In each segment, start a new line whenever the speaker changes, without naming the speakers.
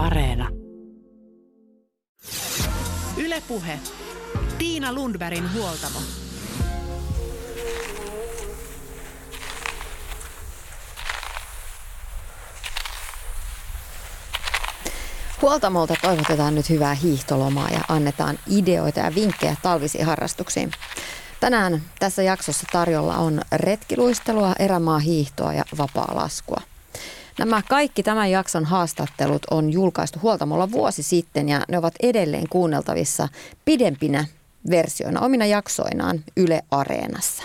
Areena.
Ylepuhe. Tiina Lundbergin huoltamo.
Huoltamolta toivotetaan nyt hyvää hiihtolomaa ja annetaan ideoita ja vinkkejä talvisiin harrastuksiin. Tänään tässä jaksossa tarjolla on retkiluistelua, erämaa hiihtoa ja vapaa laskua. Nämä kaikki tämän jakson haastattelut on julkaistu Huoltamolla vuosi sitten ja ne ovat edelleen kuunneltavissa pidempinä versioina omina jaksoinaan Yle Areenassa.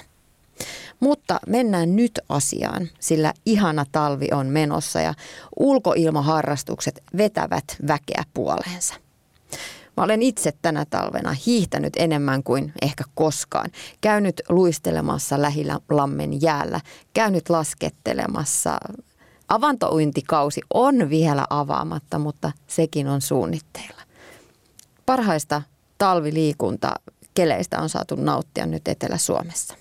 Mutta mennään nyt asiaan, sillä ihana talvi on menossa ja ulkoilmaharrastukset vetävät väkeä puoleensa. Mä olen itse tänä talvena hiihtänyt enemmän kuin ehkä koskaan. Käynyt luistelemassa lähilammen jäällä, käynyt laskettelemassa. Avantouintikausi on vielä avaamatta, mutta sekin on suunnitteilla. Parhaista talviliikunta keleistä on saatu nauttia nyt Etelä-Suomessa.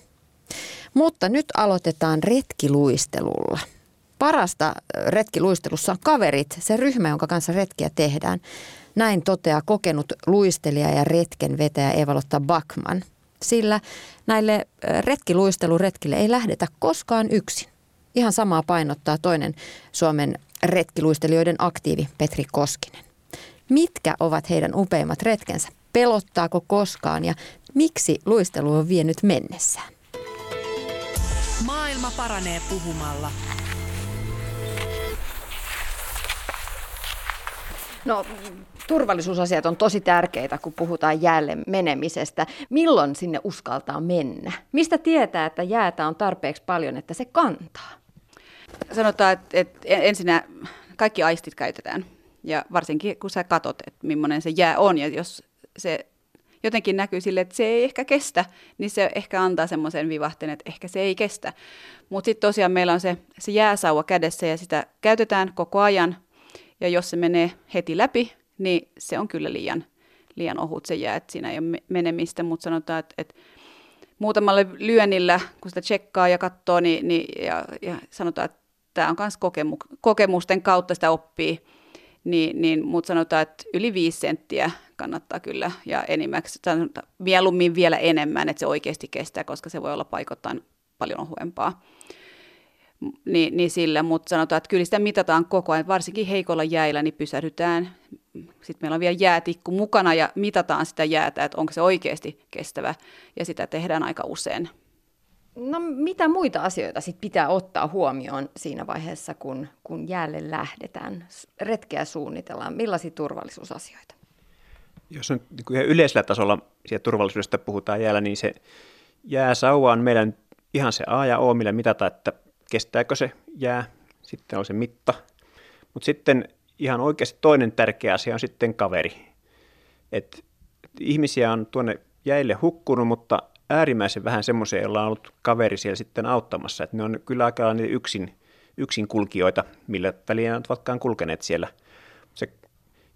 Mutta nyt aloitetaan retkiluistelulla. Parasta retkiluistelussa on kaverit, se ryhmä, jonka kanssa retkiä tehdään. Näin toteaa kokenut luistelija ja retken vetäjä Evalotta Bakman. Sillä näille retkiluisteluretkille ei lähdetä koskaan yksin. Ihan samaa painottaa toinen Suomen retkiluistelijoiden aktiivi Petri Koskinen. Mitkä ovat heidän upeimmat retkensä? Pelottaako koskaan ja miksi luistelu on vienyt mennessään?
Maailma paranee puhumalla.
No turvallisuusasiat on tosi tärkeitä, kun puhutaan jäälle menemisestä. Milloin sinne uskaltaa mennä? Mistä tietää, että jäätä on tarpeeksi paljon, että se kantaa?
Sanotaan, että, että ensinnä kaikki aistit käytetään. Ja varsinkin kun sä katot, että millainen se jää on. Ja jos se jotenkin näkyy sille, että se ei ehkä kestä, niin se ehkä antaa semmoisen vivahteen, että ehkä se ei kestä. Mutta sitten tosiaan meillä on se, se jääsauva kädessä ja sitä käytetään koko ajan. Ja jos se menee heti läpi, niin se on kyllä liian, liian ohut se jää, että siinä ei ole menemistä, mutta sanotaan, että, että muutamalle lyönnillä, kun sitä tsekkaa ja katsoo, niin, niin ja, ja sanotaan, että tämä on myös kokemu- kokemusten kautta sitä oppii, niin, niin, mutta sanotaan, että yli viisi senttiä kannattaa kyllä, ja enimmäksi, sanotaan, mieluummin vielä enemmän, että se oikeasti kestää, koska se voi olla paikoittain paljon ohuempaa. Niin, niin sillä, mutta sanotaan, että kyllä sitä mitataan koko ajan, varsinkin heikolla jäillä, niin pysähdytään. Sitten meillä on vielä jäätikku mukana ja mitataan sitä jäätä, että onko se oikeasti kestävä, ja sitä tehdään aika usein.
No mitä muita asioita sit pitää ottaa huomioon siinä vaiheessa, kun, kun jäälle lähdetään, retkeä suunnitellaan? Millaisia turvallisuusasioita?
Jos on niin kuin ihan yleisellä tasolla siitä turvallisuudesta puhutaan jäällä, niin se jääsauva on meidän ihan se A ja O, millä mitata, että kestääkö se jää, sitten on se mitta. Mutta sitten ihan oikeasti toinen tärkeä asia on sitten kaveri. Et ihmisiä on tuonne jäille hukkunut, mutta äärimmäisen vähän semmoisia, joilla on ollut kaveri siellä sitten auttamassa. Et ne on kyllä aika niitä yksin, yksin kulkijoita, millä väliä ovatkaan kulkeneet siellä. Se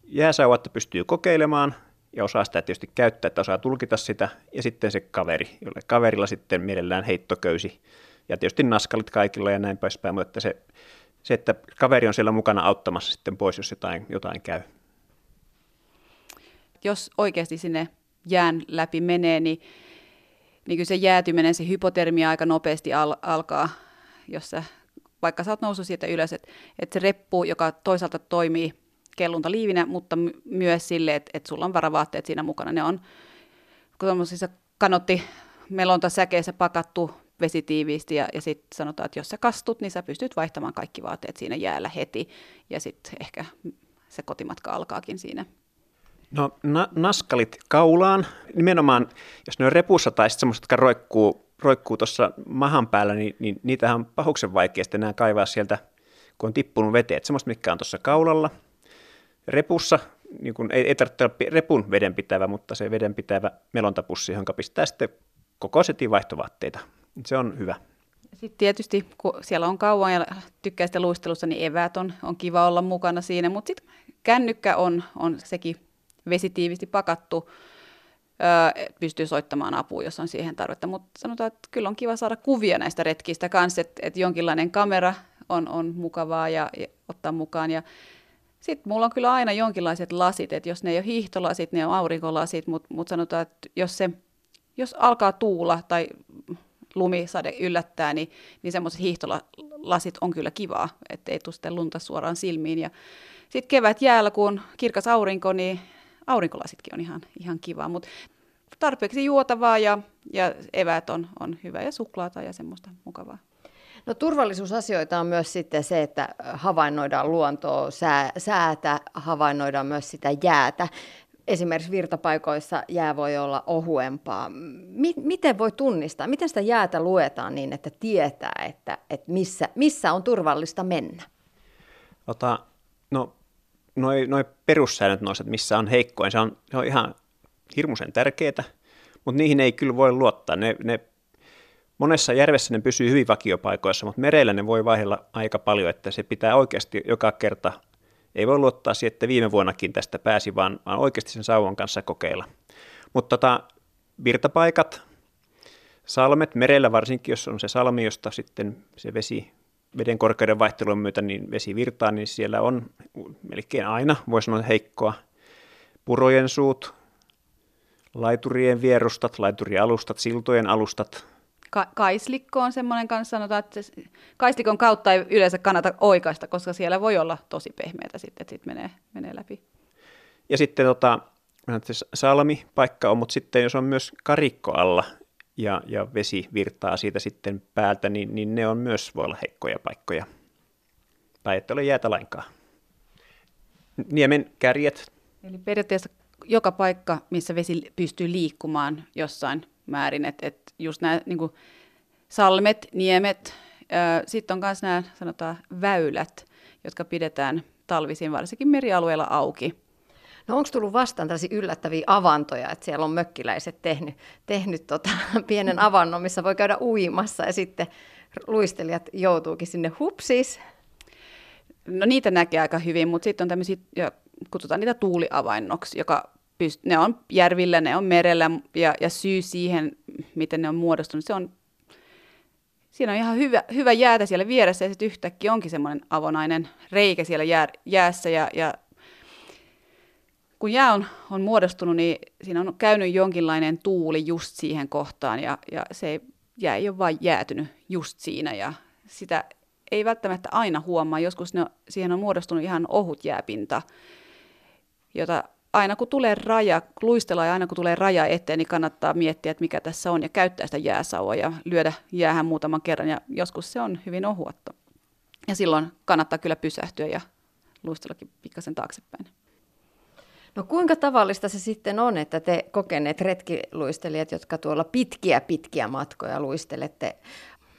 jääsauvatta pystyy kokeilemaan ja osaa sitä tietysti käyttää, että osaa tulkita sitä, ja sitten se kaveri, jolle kaverilla sitten mielellään heittoköysi, ja tietysti naskalit kaikilla ja näin poispäin, mutta että se, se, että kaveri on siellä mukana auttamassa sitten pois, jos jotain, jotain käy.
Jos oikeasti sinne jään läpi menee, niin, niin kyllä se jäätyminen, se hypotermia aika nopeasti al- alkaa, jos sä, vaikka sä oot noussut siitä ylös, että, että se reppu, joka toisaalta toimii kellunta liivinä, mutta myös sille, että, että sulla on varavaatteet siinä mukana. Ne on kanotti melonta säkeissä pakattu vesitiiviisti ja, ja sitten sanotaan, että jos sä kastut, niin sä pystyt vaihtamaan kaikki vaatteet siinä jäällä heti ja sitten ehkä se kotimatka alkaakin siinä.
No na- naskalit kaulaan, nimenomaan jos ne on repussa tai sitten semmoiset, jotka roikkuu, roikkuu tuossa mahan päällä, niin, niin niitähän on pahuksen vaikea sitten enää kaivaa sieltä, kun on tippunut veteen. Semmoista, mikä on tuossa kaulalla. Repussa niin kun, ei, ei tarvitse olla repun vedenpitävä, mutta se vedenpitävä melontapussi, jonka pistää sitten koko setin vaihtovaatteita se on hyvä.
Sitten tietysti, kun siellä on kauan ja tykkää sitä luistelusta, niin eväät on, on kiva olla mukana siinä, mutta sitten kännykkä on, on sekin vesitiivisti pakattu, öö, pystyy soittamaan apua, jos on siihen tarvetta, mutta sanotaan, että kyllä on kiva saada kuvia näistä retkistä kanssa, että, että jonkinlainen kamera on, on mukavaa ja, ja ottaa mukaan. Ja Sitten mulla on kyllä aina jonkinlaiset lasit, että jos ne ei ole hiihtolasit, ne on aurinkolasit, mutta mut sanotaan, että jos, se, jos alkaa tuula tai lumisade yllättää, niin, niin semmoiset hiihtolasit on kyllä kivaa, ettei tule sitten lunta suoraan silmiin. Ja sitten kevät jäällä, kun on kirkas aurinko, niin aurinkolasitkin on ihan, ihan kiva, mutta tarpeeksi juotavaa ja, ja eväät on, on hyvä ja suklaata ja semmoista mukavaa.
No turvallisuusasioita on myös sitten se, että havainnoidaan luontoa, sää, säätä, havainnoidaan myös sitä jäätä. Esimerkiksi virtapaikoissa jää voi olla ohuempaa. M- miten voi tunnistaa, miten sitä jäätä luetaan niin, että tietää, että, että missä, missä on turvallista mennä?
Ota, no, noin noi perussäännöt noissa, että missä on heikkoin, se on, se on ihan hirmuisen tärkeää, mutta niihin ei kyllä voi luottaa. Ne, ne Monessa järvessä ne pysyy hyvin vakiopaikoissa, mutta merellä ne voi vaihdella aika paljon, että se pitää oikeasti joka kerta, ei voi luottaa siihen, että viime vuonnakin tästä pääsi, vaan, vaan oikeasti sen sauvan kanssa kokeilla. Mutta tota, virtapaikat, salmet, merellä varsinkin, jos on se salmi, josta sitten se vesi, veden korkeuden vaihtelun myötä niin vesi virtaa, niin siellä on melkein aina, voisi sanoa heikkoa, purojen suut, laiturien vierustat, laiturialustat, siltojen alustat,
Ka- kaislikko on semmoinen kanssa, sanotaan, että se, kaislikon kautta ei yleensä kannata oikaista, koska siellä voi olla tosi pehmeätä sitten, että sitten menee, menee läpi.
Ja sitten tota, salmi paikka on, mutta sitten jos on myös karikko alla ja, ja vesi virtaa siitä sitten päältä, niin, niin ne on myös voi olla heikkoja paikkoja. Tai että ole jäätä lainkaan. Niemen kärjet.
Eli periaatteessa joka paikka, missä vesi pystyy liikkumaan jossain määrin, että et just nämä niin salmet, niemet, sitten on myös nämä sanotaan väylät, jotka pidetään talvisin varsinkin merialueella auki.
No onko tullut vastaan tällaisia yllättäviä avantoja, että siellä on mökkiläiset tehnyt, tehnyt tota, pienen avannon, missä voi käydä uimassa ja sitten luistelijat joutuukin sinne hupsis?
No niitä näkee aika hyvin, mutta sitten on tämmöisiä, kutsutaan niitä tuuliavainnoksi, joka pyst- ne on järvillä, ne on merellä ja, ja syy siihen, miten ne on muodostunut, se on, siinä on ihan hyvä, hyvä jäätä siellä vieressä ja sitten yhtäkkiä onkin semmoinen avonainen reikä siellä jää, jäässä ja, ja kun jää on, on muodostunut, niin siinä on käynyt jonkinlainen tuuli just siihen kohtaan ja, ja se jää ei ole vain jäätynyt just siinä ja sitä ei välttämättä aina huomaa. Joskus ne, siihen on muodostunut ihan ohut jääpinta, jota aina kun tulee raja, luistella ja aina kun tulee raja eteen, niin kannattaa miettiä, että mikä tässä on ja käyttää sitä jääsaua ja lyödä jäähän muutaman kerran ja joskus se on hyvin ohuatta. Ja silloin kannattaa kyllä pysähtyä ja luistellakin pikkasen taaksepäin.
No kuinka tavallista se sitten on, että te kokeneet retkiluistelijat, jotka tuolla pitkiä pitkiä matkoja luistelette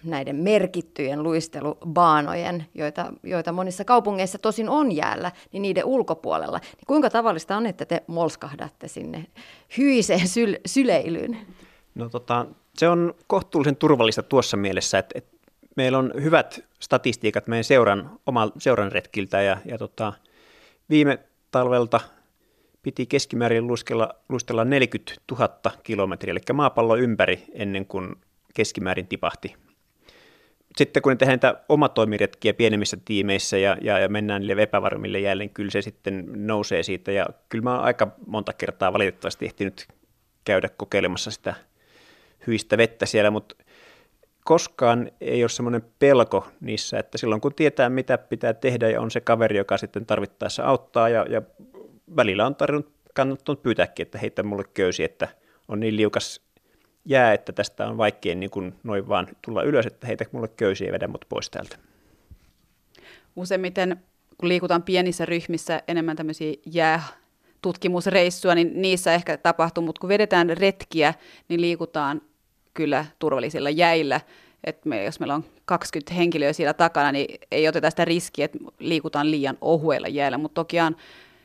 näiden merkittyjen luistelubaanojen, joita, joita monissa kaupungeissa tosin on jäällä, niin niiden ulkopuolella. Niin kuinka tavallista on, että te molskahdatte sinne hyiseen syl- syleilyyn?
No tota, se on kohtuullisen turvallista tuossa mielessä, että, että meillä on hyvät statistiikat meidän seuran, oma seuran retkiltä ja, ja tota, viime talvelta piti keskimäärin luistella, luistella 40 000 kilometriä, eli maapallo ympäri ennen kuin keskimäärin tipahti sitten kun ne tehdään niitä omatoimiretkiä pienemmissä tiimeissä ja, ja, ja mennään niille epävarmille jälleen, niin kyllä se sitten nousee siitä. Ja kyllä mä aika monta kertaa valitettavasti ehtinyt käydä kokeilemassa sitä hyistä vettä siellä, mutta koskaan ei ole semmoinen pelko niissä, että silloin kun tietää mitä pitää tehdä ja on se kaveri, joka sitten tarvittaessa auttaa ja, ja välillä on tarvinnut, kannattanut pyytääkin, että heitä mulle köysi, että on niin liukas jää, että tästä on vaikea niin kuin noin vaan tulla ylös, että heitä mulle köysiä ja vedä mut pois täältä.
Useimmiten, kun liikutaan pienissä ryhmissä enemmän tämmöisiä jää tutkimusreissua, niin niissä ehkä tapahtuu, mutta kun vedetään retkiä, niin liikutaan kyllä turvallisilla jäillä. Et me, jos meillä on 20 henkilöä siellä takana, niin ei oteta sitä riskiä, että liikutaan liian ohuella jäällä, mutta tokiaan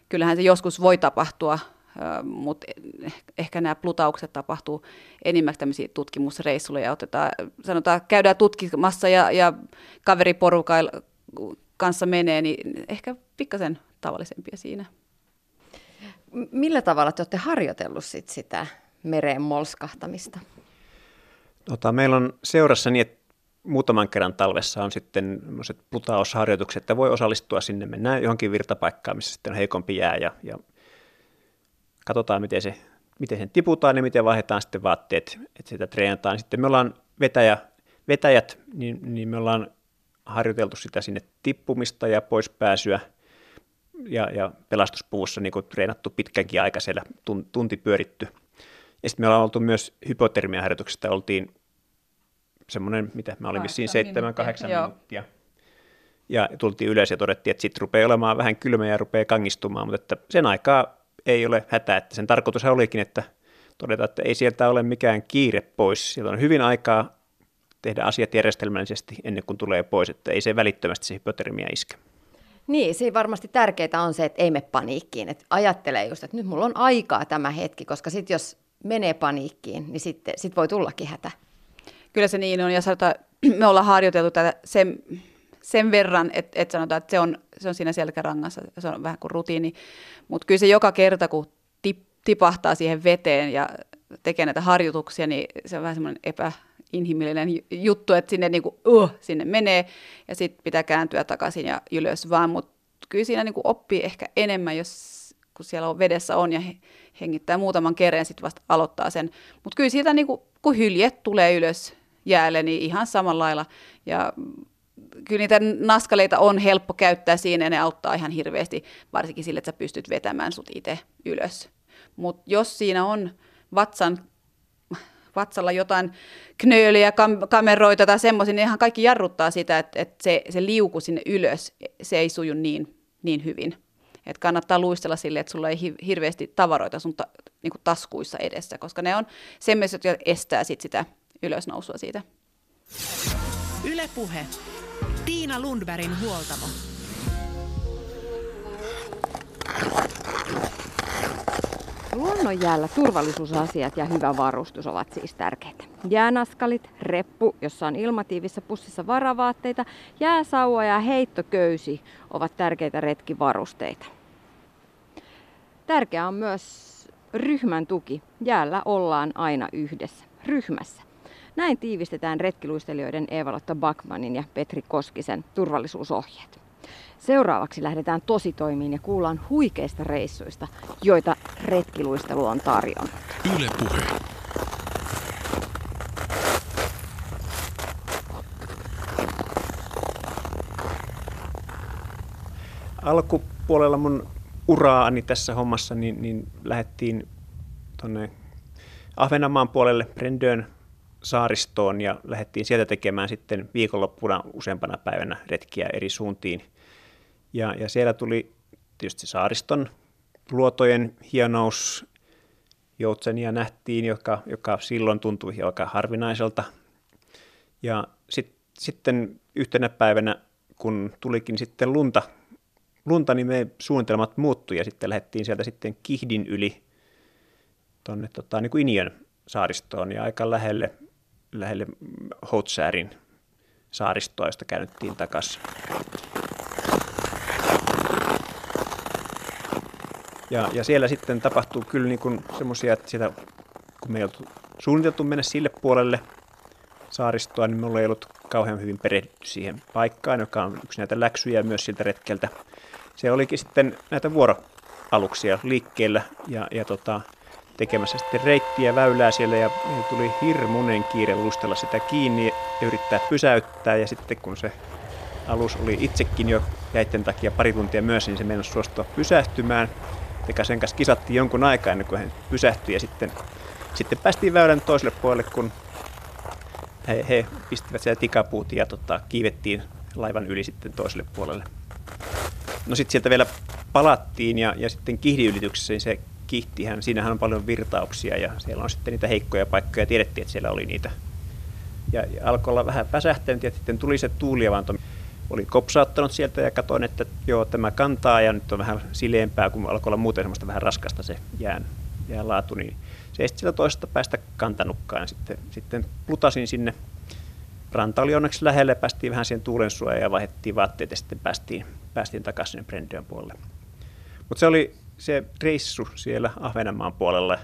kyllähän se joskus voi tapahtua mutta ehkä nämä plutaukset tapahtuu enimmäksi tämmöisiä tutkimusreissuja ja otetaan, sanotaan, käydään tutkimassa ja, ja kaveriporukailla kanssa menee, niin ehkä pikkasen tavallisempia siinä.
Millä tavalla te olette harjoitellut sit sitä mereen molskahtamista?
Tota, meillä on seurassa niin, että muutaman kerran talvessa on sitten putausharjoitukset, että voi osallistua sinne. Mennään johonkin virtapaikkaan, missä sitten on heikompi jää ja, ja katsotaan, miten se, miten sen tiputaan ja miten vaihdetaan sitten vaatteet, että sitä treenataan. Sitten me ollaan vetäjä, vetäjät, niin, niin me ollaan harjoiteltu sitä sinne tippumista ja poispääsyä ja, ja pelastuspuussa niin kuin treenattu pitkänkin aika siellä, tunti pyöritty. Ja sitten me ollaan oltu myös hypotermiaharjoituksesta, oltiin semmoinen, mitä mä olin vissiin 7-8 minuuttia. Ja tultiin ylös ja todettiin, että sitten rupeaa olemaan vähän kylmä ja rupeaa kangistumaan, mutta että sen aikaa ei ole hätä. Että sen tarkoitus olikin, että todetaan, että ei sieltä ole mikään kiire pois. Sieltä on hyvin aikaa tehdä asiat järjestelmällisesti ennen kuin tulee pois, että ei se välittömästi se hypotermia iske.
Niin, se varmasti tärkeää on se, että ei me paniikkiin, että ajattelee just, että nyt mulla on aikaa tämä hetki, koska sitten jos menee paniikkiin, niin sitten sit voi tullakin hätä.
Kyllä se niin on, ja sanotaan, me ollaan harjoiteltu tätä sen, sen verran, että, että sanotaan, että se on, se on siinä selkärangassa, se on vähän kuin rutiini, mutta kyllä se joka kerta, kun tip, tipahtaa siihen veteen ja tekee näitä harjoituksia, niin se on vähän semmoinen epäinhimillinen juttu, että sinne, niin kuin, uh, sinne menee ja sitten pitää kääntyä takaisin ja ylös vaan, mutta kyllä siinä kuin oppii ehkä enemmän, jos kun siellä on vedessä on ja hengittää muutaman kerran sitten vasta aloittaa sen. Mutta kyllä siitä niin kuin, kun hyljet tulee ylös jäälle, niin ihan samalla lailla. Ja kyllä niitä naskaleita on helppo käyttää siinä ja ne auttaa ihan hirveästi, varsinkin sille, että sä pystyt vetämään sut itse ylös. Mutta jos siinä on vatsan, vatsalla jotain knööliä, kam- kameroita tai semmoisia, niin ihan kaikki jarruttaa sitä, että, että se, se liuku sinne ylös, se ei suju niin, niin hyvin. Että kannattaa luistella sille, että sulla ei hirveästi tavaroita sun ta, niin taskuissa edessä, koska ne on semmoiset, jotka estää sit sitä ylösnousua siitä.
Ylepuhe. Tiina Lundbergin huoltamo.
Luonnonjäällä turvallisuusasiat ja hyvä varustus ovat siis tärkeitä. Jäänaskalit, reppu, jossa on ilmatiivissa pussissa varavaatteita, jääsauva ja heittoköysi ovat tärkeitä retkivarusteita. Tärkeää on myös ryhmän tuki. Jäällä ollaan aina yhdessä, ryhmässä. Näin tiivistetään retkiluistelijoiden Eeva-Lotta Backmanin ja Petri Koskisen turvallisuusohjeet. Seuraavaksi lähdetään tositoimiin ja kuullaan huikeista reissuista, joita retkiluistelu on tarjonnut. Yle puhe.
Alkupuolella mun uraani tässä hommassa, niin, niin lähdettiin tuonne Ahvenanmaan puolelle Brendön saaristoon ja lähdettiin sieltä tekemään sitten viikonloppuna useampana päivänä retkiä eri suuntiin. Ja, ja siellä tuli tietysti saariston luotojen hienous, joutsenia nähtiin, joka, joka silloin tuntui aika harvinaiselta. Ja sit, sitten yhtenä päivänä, kun tulikin sitten lunta, lunta, niin me suunnitelmat muuttui ja sitten lähdettiin sieltä sitten Kihdin yli tuonne tota, niin kuin saaristoon ja aika lähelle lähelle Houtsäärin saaristoa, josta käännyttiin takaisin. Ja, ja siellä sitten tapahtuu kyllä niin semmoisia, että sitä, kun me ei oltu suunniteltu mennä sille puolelle saaristoa, niin me ei ollut kauhean hyvin perehdytty siihen paikkaan, joka on yksi näitä läksyjä myös siltä retkeltä. Se olikin sitten näitä vuoroaluksia liikkeellä ja, ja tota, tekemässä sitten reittiä väylää siellä ja tuli hirmuinen kiire lustella sitä kiinni ja yrittää pysäyttää ja sitten kun se alus oli itsekin jo jäitten takia pari tuntia myös, niin se meinasi suostua pysähtymään. Tekä sen kanssa kisattiin jonkun aikaa ennen kuin hän pysähtyi ja sitten, sitten päästiin väylän toiselle puolelle, kun he, he pistivät siellä tikapuut ja tota, kiivettiin laivan yli sitten toiselle puolelle. No sitten sieltä vielä palattiin ja, ja sitten kihdiylityksessä niin se kihtihän, siinähän on paljon virtauksia ja siellä on sitten niitä heikkoja paikkoja, tiedettiin, että siellä oli niitä. Ja, ja alkoi olla vähän väsähtänyt ja sitten tuli se tuuliavanto. Oli kopsauttanut sieltä ja katsoin, että joo, tämä kantaa ja nyt on vähän sileempää, kun alkoi olla muuten semmoista vähän raskasta se jään, jään laatu, niin se ei sitten toisesta päästä kantanutkaan. Ja sitten, sitten plutasin sinne. Ranta oli onneksi lähellä, päästiin vähän siihen tuulen suojaan ja vaihdettiin vaatteet ja sitten päästiin, päästiin takaisin sinne puolelle. Mutta se oli se reissu siellä Ahvenanmaan puolella.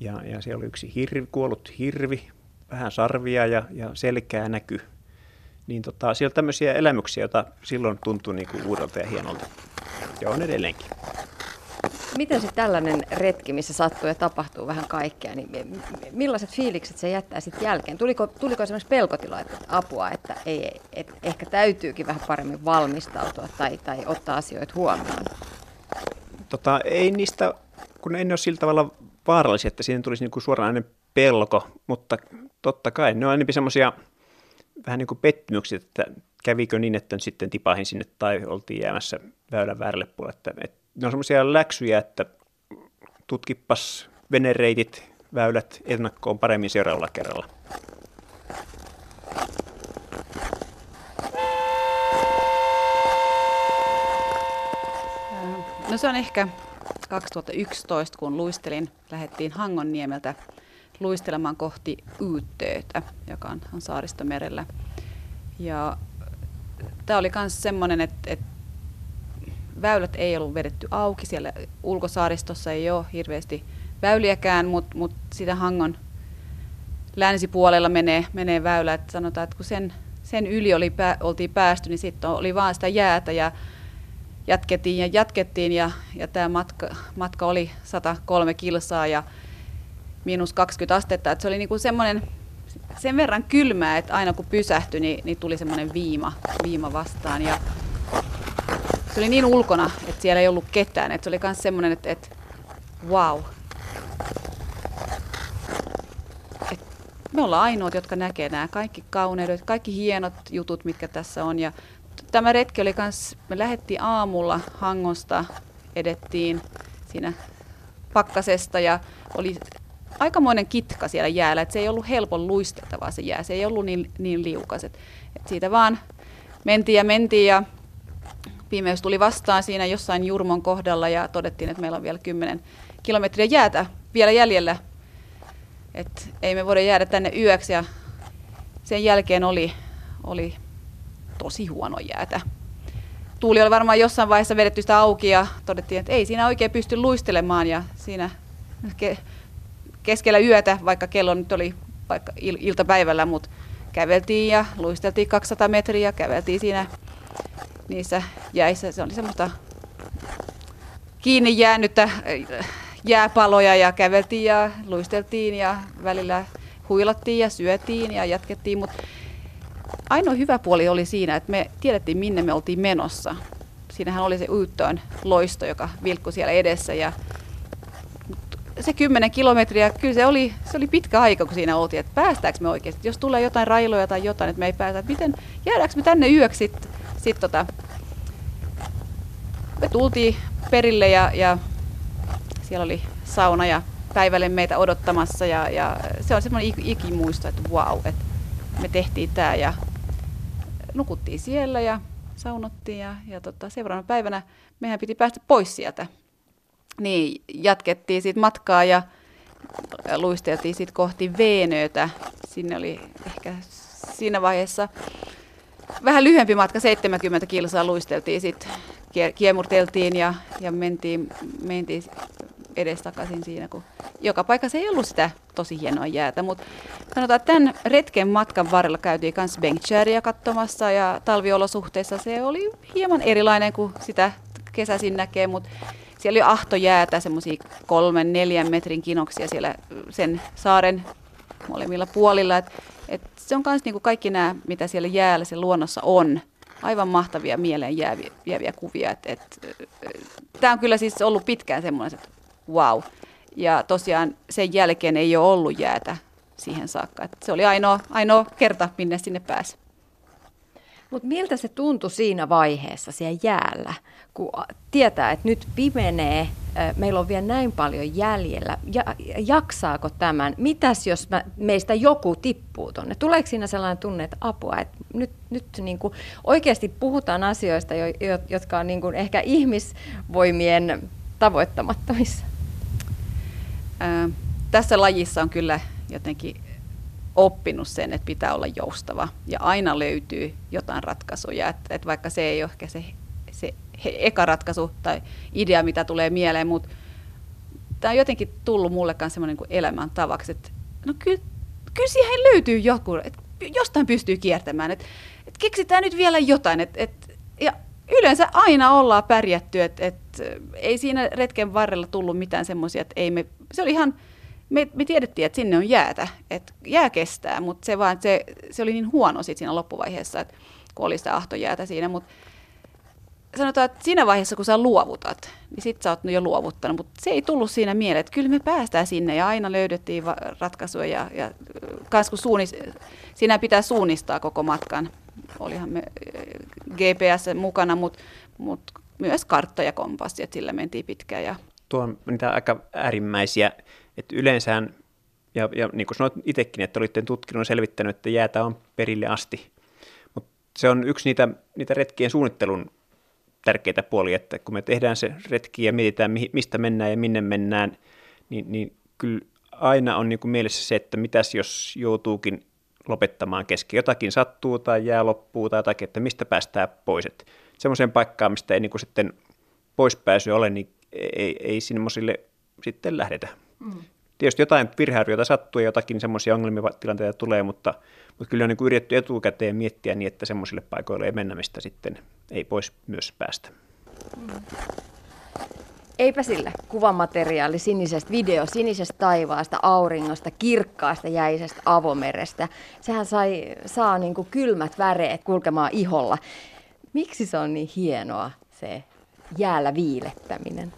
Ja, ja siellä oli yksi hirvi, kuollut hirvi vähän sarvia ja, ja selkää näkyy. Niin tota, siellä on tämmöisiä elämyksiä, joita silloin tuntui niin kuin uudelta ja hienolta. Ja on edelleenkin.
Miten se tällainen retki, missä sattuu ja tapahtuu vähän kaikkea, niin millaiset fiilikset se jättää sitten jälkeen? Tuliko, tuliko esimerkiksi pelkotila että apua, että ei, et ehkä täytyykin vähän paremmin valmistautua tai, tai ottaa asioita huomioon?
Tota, ei niistä, kun ei ne ole sillä tavalla vaarallisia, että siihen tulisi niinku suoranainen pelko, mutta totta kai ne on enemmän semmoisia vähän niin kuin pettymyksiä, että kävikö niin, että sitten tipahin sinne tai oltiin jäämässä väylän väärälle puolelle. Että, että ne on semmoisia läksyjä, että tutkippas venereitit, väylät ennakkoon paremmin seuraavalla kerralla.
No se on ehkä 2011, kun luistelin, lähdettiin Hangonniemeltä luistelemaan kohti Yyttöötä, joka on, on saaristomerellä. Ja tämä oli myös semmoinen, että, että väylät ei ollut vedetty auki. Siellä ulkosaaristossa ei ole hirveästi väyliäkään, mutta mut sitä Hangon länsipuolella menee, menee väylä. Että sanotaan, että kun sen, sen yli oli, oltiin päästy, niin sitten oli vaan sitä jäätä ja jatkettiin ja jatkettiin ja, ja tämä matka, matka oli 103 kilsaa ja miinus 20 astetta. Että se oli niinku semmoinen sen verran kylmää, että aina kun pysähtyi, niin, niin tuli semmoinen viima, viima vastaan. Ja se oli niin ulkona, että siellä ei ollut ketään. Että se oli myös semmoinen, että, että wow. Et me ollaan ainoat, jotka näkee nämä kaikki kauneudet, kaikki hienot jutut, mitkä tässä on. Ja tämä retki oli myös, me lähdettiin aamulla Hangosta, edettiin siinä pakkasesta ja oli aikamoinen kitka siellä jäällä, että se ei ollut helpon luisteltavaa se jää, se ei ollut niin, niin liukas. Et, et siitä vaan mentiin ja mentiin ja pimeys tuli vastaan siinä jossain Jurmon kohdalla ja todettiin, että meillä on vielä 10 kilometriä jäätä vielä jäljellä. Et ei me voida jäädä tänne yöksi ja sen jälkeen oli, oli tosi huono jäätä. Tuuli oli varmaan jossain vaiheessa vedetty sitä auki ja todettiin, että ei siinä oikein pysty luistelemaan ja siinä keskellä yötä, vaikka kello nyt oli vaikka iltapäivällä, mutta käveltiin ja luisteltiin 200 metriä, käveltiin siinä niissä jäissä. Se oli semmoista kiinni jäänyttä jääpaloja ja käveltiin ja luisteltiin ja välillä huilattiin ja syötiin ja jatkettiin, mutta ainoa hyvä puoli oli siinä, että me tiedettiin minne me oltiin menossa. Siinähän oli se Yyttöön loisto, joka vilkkui siellä edessä ja se 10 kilometriä, kyllä se oli, se oli pitkä aika, kun siinä oltiin, että päästäänkö me oikeasti. Jos tulee jotain railoja tai jotain, että me ei päästä, että miten, jäädäänkö me tänne yöksi sitten sit tota. Me tultiin perille ja, ja siellä oli sauna ja päivälle meitä odottamassa ja, ja se on semmoinen ikimuisto, että wow, että me tehtiin tämä ja nukuttiin siellä ja saunottiin ja, ja tota, seuraavana päivänä meidän piti päästä pois sieltä niin jatkettiin sitten matkaa ja luisteltiin sitten kohti Veenöötä. Sinne oli ehkä siinä vaiheessa vähän lyhyempi matka, 70 kilsaa luisteltiin sitten, kiemurteltiin ja, ja mentiin, mentiin edestakaisin siinä, kun joka paikassa ei ollut sitä tosi hienoa jäätä, mutta sanotaan, että tämän retken matkan varrella käytiin myös Bengtsjäriä katsomassa ja talviolosuhteissa se oli hieman erilainen kuin sitä kesäisin näkee, mutta siellä oli ahtojäätä, semmoisia kolmen, neljän metrin kinoksia siellä sen saaren molemmilla puolilla. Et, et se on myös niinku kaikki nämä, mitä siellä jäällä, se luonnossa on, aivan mahtavia mieleen jääviä, jääviä kuvia. Tämä on kyllä siis ollut pitkään semmoinen, että wow. Ja tosiaan sen jälkeen ei ole ollut jäätä siihen saakka. Et se oli ainoa, ainoa kerta, minne sinne pääsi.
Mutta miltä se tuntui siinä vaiheessa siellä jäällä, kun tietää, että nyt pimenee, meillä on vielä näin paljon jäljellä. Ja, jaksaako tämän? Mitäs jos mä, meistä joku tippuu tuonne? Tuleeko siinä sellainen tunne, että apua, että nyt, nyt niin kuin oikeasti puhutaan asioista, jo, jotka on niin kuin ehkä ihmisvoimien tavoittamattomissa?
Tässä lajissa on kyllä jotenkin oppinut sen, että pitää olla joustava ja aina löytyy jotain ratkaisuja, että, että vaikka se ei ole ehkä se, se eka ratkaisu tai idea, mitä tulee mieleen, mutta tämä on jotenkin tullut mulle myös semmoinen kuin elämäntavaksi, että no kyllä, kyllä siihen löytyy joku, että jostain pystyy kiertämään, että et keksitään nyt vielä jotain. Et, et, ja yleensä aina ollaan pärjätty, että et, ei siinä retken varrella tullut mitään semmoisia, että ei me, se oli ihan, me, me tiedettiin, että sinne on jäätä, että jää kestää, mutta se, vaan, se, se oli niin huono sit siinä loppuvaiheessa, että kun oli sitä ahtojäätä siinä, mutta sanotaan, että siinä vaiheessa, kun sä luovutat, niin sit sä oot jo luovuttanut, mutta se ei tullut siinä mieleen, että kyllä me päästään sinne ja aina löydettiin ratkaisuja ja, ja kans kun suunnis, siinä pitää suunnistaa koko matkan. Olihan me GPS mukana, mutta mut myös kartta ja kompassi, että sillä mentiin pitkään. Ja...
Tuo on niitä aika äärimmäisiä, että yleensä, ja, ja niin kuin sanoit itsekin, että olitte tutkinut ja selvittänyt, että jäätä on perille asti. Mutta se on yksi niitä, niitä retkien suunnittelun tärkeitä puolia, että kun me tehdään se retki ja mietitään, mistä mennään ja minne mennään, niin, niin kyllä aina on niin kuin mielessä se, että mitäs jos joutuukin lopettamaan kesken. Jotakin sattuu tai jää loppuu tai jotakin, että mistä päästään pois. Että semmoiseen paikkaan, mistä ei niin kuin sitten poispääsy ole, niin ei, ei semmoisille sitten lähdetä. Mm. Tietysti jotain virhearvioita sattuu ja jotakin semmoisia ongelmatilanteita tulee, mutta, mutta kyllä on niin yritetty etukäteen miettiä niin, että semmoisille paikoille ei mennä, mistä sitten ei pois myös päästä. Mm.
Eipä sillä. Kuvamateriaali sinisestä video, sinisestä taivaasta, auringosta, kirkkaasta jäisestä avomerestä. Sehän sai, saa niin kuin kylmät väreet kulkemaan iholla. Miksi se on niin hienoa, se jäällä viilettäminen?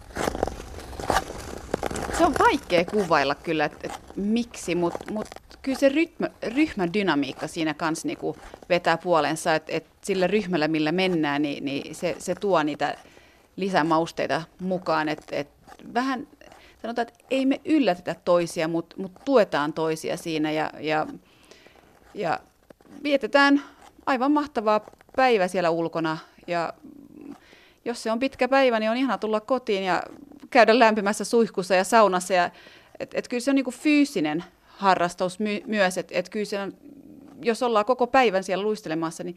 Se on vaikea kuvailla kyllä, että, että miksi, mutta mut kyllä se rytmä, ryhmän dynamiikka siinä kanssa niinku vetää puolensa, että, että sillä ryhmällä, millä mennään, niin, niin se, se tuo niitä lisämausteita mukaan. Että, että vähän sanotaan, että ei me yllätetä toisia, mutta, mutta tuetaan toisia siinä ja, ja, ja vietetään aivan mahtavaa päivä siellä ulkona ja jos se on pitkä päivä, niin on ihana tulla kotiin ja käydä lämpimässä suihkussa ja saunassa. Ja, et, et kyllä se on niinku fyysinen harrastus my, myös, että et kyllä se on, jos ollaan koko päivän siellä luistelemassa, niin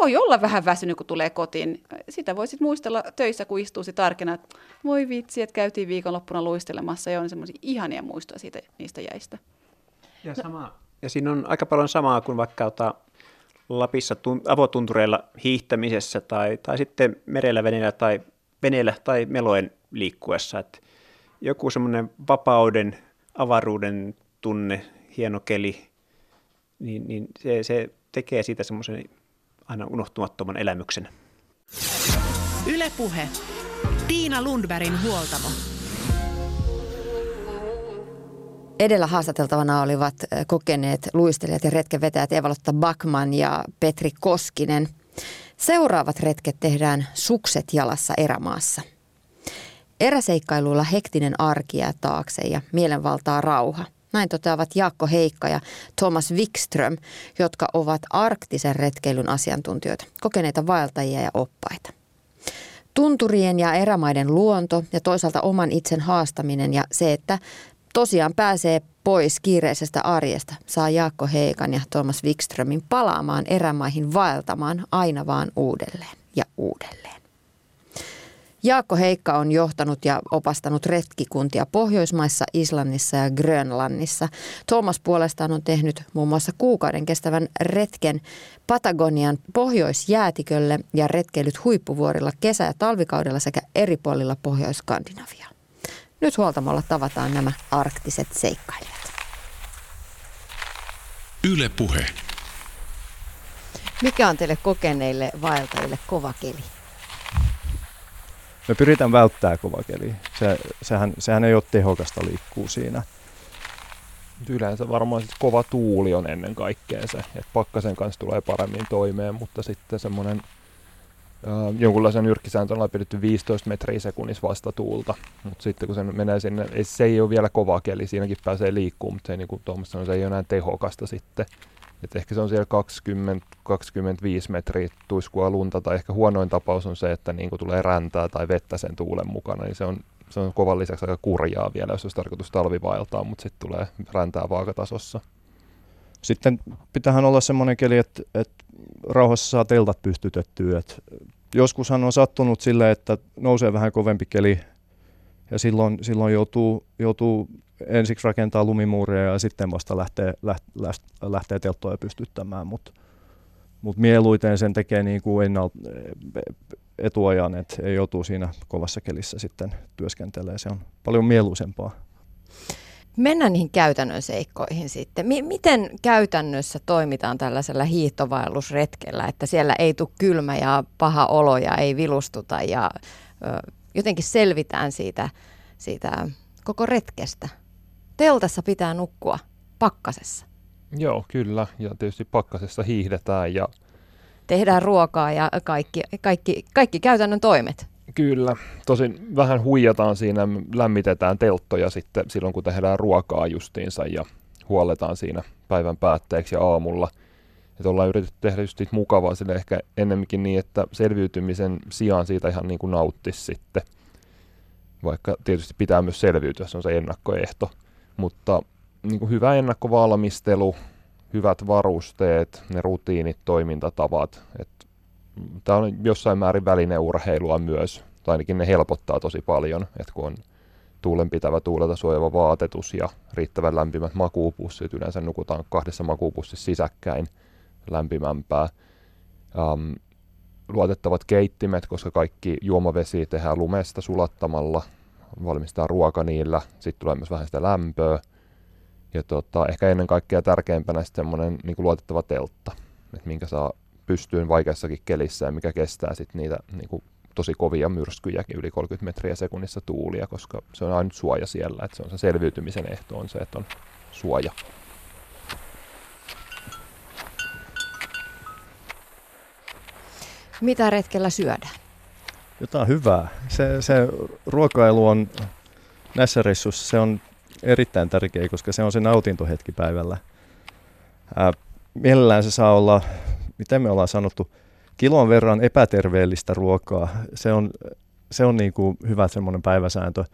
voi olla vähän väsynyt, kun tulee kotiin. Sitä voisit muistella töissä, kun istuu sit arkena, että voi vitsi, että käytiin viikonloppuna luistelemassa ja on semmoisia ihania muistoja siitä, niistä jäistä.
Ja, sama, ja siinä on aika paljon samaa kuin vaikka ota, Lapissa tun, avotuntureilla hiihtämisessä tai, tai sitten merellä, veneellä tai, veneellä tai meloen liikkuessa. Että joku semmoinen vapauden, avaruuden tunne, hieno keli, niin, niin se, se tekee siitä semmoisen aina unohtumattoman elämyksen.
Ylepuhe. Tiina Lundbergin huoltamo.
Edellä haastateltavana olivat kokeneet luistelijat ja retkenvetäjät Evalotta Bakman ja Petri Koskinen. Seuraavat retket tehdään sukset jalassa erämaassa. Eräseikkailuilla hektinen arki jää taakse ja mielenvaltaa rauha. Näin toteavat Jaakko Heikka ja Thomas Wikström, jotka ovat arktisen retkeilyn asiantuntijoita, kokeneita vaeltajia ja oppaita. Tunturien ja erämaiden luonto ja toisaalta oman itsen haastaminen ja se, että tosiaan pääsee pois kiireisestä arjesta, saa Jaakko Heikan ja Thomas Wikströmin palaamaan erämaihin vaeltamaan aina vaan uudelleen ja uudelleen. Jaakko Heikka on johtanut ja opastanut retkikuntia Pohjoismaissa, Islannissa ja Grönlannissa. Thomas puolestaan on tehnyt muun muassa kuukauden kestävän retken Patagonian pohjoisjäätikölle ja retkeilyt huippuvuorilla kesä- ja talvikaudella sekä eri puolilla Pohjois-Skandinaviaa. Nyt huoltamolla tavataan nämä arktiset seikkailijat.
Yle puhe.
Mikä on teille kokeneille vaeltajille kova keli?
Me pyritään välttämään kova keli. Se, sehän, sehän ei ole tehokasta liikkuu siinä. Yleensä varmaan sit kova tuuli on ennen kaikkea se, että pakkasen kanssa tulee paremmin toimeen, mutta sitten semmoinen jonkunlaisen nyrkkisääntön on pidetty 15 metriä sekunnissa vasta tuulta, mutta sitten kun se menee sinne, ei, se ei ole vielä kova keli, siinäkin pääsee liikkumaan, mutta se ei, niin kuin sanoi, se ei ole enää tehokasta sitten. Et ehkä se on siellä 20-25 metriä tuiskua lunta, tai ehkä huonoin tapaus on se, että niin tulee räntää tai vettä sen tuulen mukana, niin se on, se on kovan lisäksi aika kurjaa vielä, jos olisi tarkoitus talvivaeltaa, mutta sitten tulee räntää vaakatasossa. Sitten pitähän olla semmoinen keli, että, että rauhassa saa teltat pystytettyä. Et joskushan on sattunut silleen, että nousee vähän kovempi keli ja silloin, silloin joutuu, joutuu
ensiksi rakentaa lumimuuria ja sitten vasta lähtee, lähtee, lähtee telttoja pystyttämään, mutta mut mieluiten sen tekee niin kuin ennalt, etuajan, että joutuu siinä kovassa kelissä sitten työskentelee. Se on paljon mieluisempaa.
Mennään niihin käytännön seikkoihin sitten. M- miten käytännössä toimitaan tällaisella hiihtovaellusretkellä, että siellä ei tule kylmä ja paha olo ja ei vilustuta ja ö, jotenkin selvitään siitä, siitä koko retkestä? Teltassa pitää nukkua pakkasessa.
Joo, kyllä. Ja tietysti pakkasessa hiihdetään ja
tehdään ruokaa ja kaikki, kaikki, kaikki käytännön toimet.
Kyllä. Tosin vähän huijataan siinä, lämmitetään telttoja sitten silloin, kun tehdään ruokaa justiinsa ja huolletaan siinä päivän päätteeksi ja aamulla. Että ollaan yritetty tehdä just mukavaa sille ehkä ennemminkin niin, että selviytymisen sijaan siitä ihan niin kuin nauttisi sitten. Vaikka tietysti pitää myös selviytyä, se on se ennakkoehto. Mutta niin kuin hyvä ennakkovalmistelu, hyvät varusteet, ne rutiinit, toimintatavat. Tämä on jossain määrin välineurheilua myös, tai ainakin ne helpottaa tosi paljon, että kun on tuulenpitävä tuulelta suojava vaatetus ja riittävän lämpimät makuupussit, yleensä nukutaan kahdessa makuupussissa sisäkkäin lämpimämpää. Um, luotettavat keittimet, koska kaikki juomavesi tehdään lumesta sulattamalla, valmistaa ruoka niillä, sitten tulee myös vähän sitä lämpöä ja tota, ehkä ennen kaikkea tärkeimpänä sitten semmoinen niin luotettava teltta, että minkä saa pystyyn vaikeassakin kelissä ja mikä kestää sitten niitä niin kuin tosi kovia myrskyjäkin, yli 30 metriä sekunnissa tuulia, koska se on ainut suoja siellä, että se on se selviytymisen ehto on se, että on suoja.
Mitä retkellä syödään?
Jotain hyvää. Se, se ruokailu on näissä reissuissa, se on erittäin tärkeä, koska se on se nautintohetki päivällä. Ää, mielellään se saa olla, miten me ollaan sanottu, kilon verran epäterveellistä ruokaa. Se on, se on niin kuin hyvä semmoinen päiväsääntö.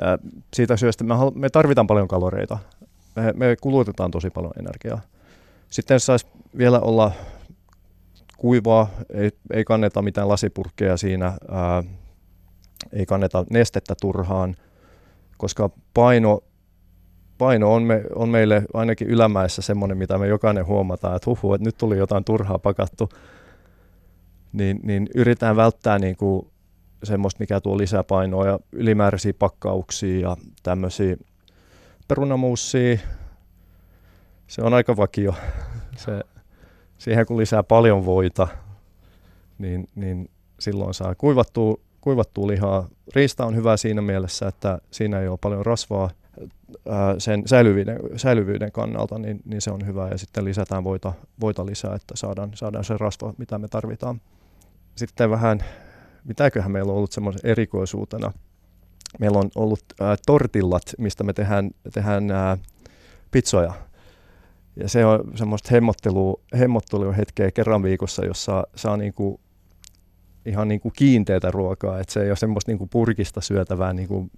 Ää, siitä syystä me, me tarvitaan paljon kaloreita. Me, me kulutetaan tosi paljon energiaa. Sitten saisi vielä olla kuivaa, ei, ei kanneta mitään lasipurkkeja siinä, ää, ei kanneta nestettä turhaan, koska paino paino on, me, on meille ainakin ylämäessä semmoinen, mitä me jokainen huomataan, että huhu, että nyt tuli jotain turhaa pakattu, niin, niin yritetään välttää niin kuin semmoista, mikä tuo lisää painoa ja ylimääräisiä pakkauksia ja tämmöisiä perunamuussia. Se on aika vakio. Se, siihen kun lisää paljon voita, niin, niin silloin saa kuivattua, kuivattua lihaa. Riista on hyvä siinä mielessä, että siinä ei ole paljon rasvaa – sen säilyvyyden, säilyvyyden kannalta, niin, niin se on hyvä. Ja sitten lisätään voita, voita lisää, että saadaan, saadaan se rasva, mitä me tarvitaan. Sitten vähän, mitäköhän meillä on ollut semmoisen erikoisuutena. Meillä on ollut ää, tortillat, mistä me tehdään, tehdään ää, pizzoja. Ja se on semmoista hemmottelua, hetkeä kerran viikossa, jossa saa niinku ihan niinku kiinteätä ruokaa. että se ei ole semmoista niinku purkista syötävää niinku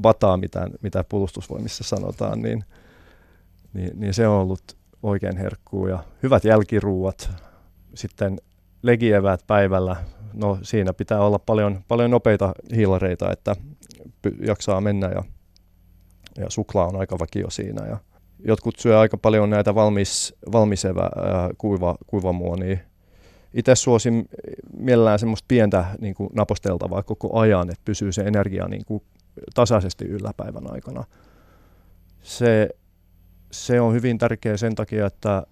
bataa, mitä, mitä puolustusvoimissa sanotaan, niin, niin, niin se on ollut oikein herkkuu ja hyvät jälkiruuat. Sitten legievät päivällä, no siinä pitää olla paljon, paljon nopeita hiilareita, että jaksaa mennä ja, ja suklaa on aika vakio siinä. Ja jotkut syö aika paljon näitä valmis, valmisevä ää, kuiva, kuivamuonia. Itse suosin mielellään semmoista pientä niin kuin naposteltavaa koko ajan, että pysyy se energia niin kuin tasaisesti yllä päivän aikana. Se, se on hyvin tärkeä sen takia, että,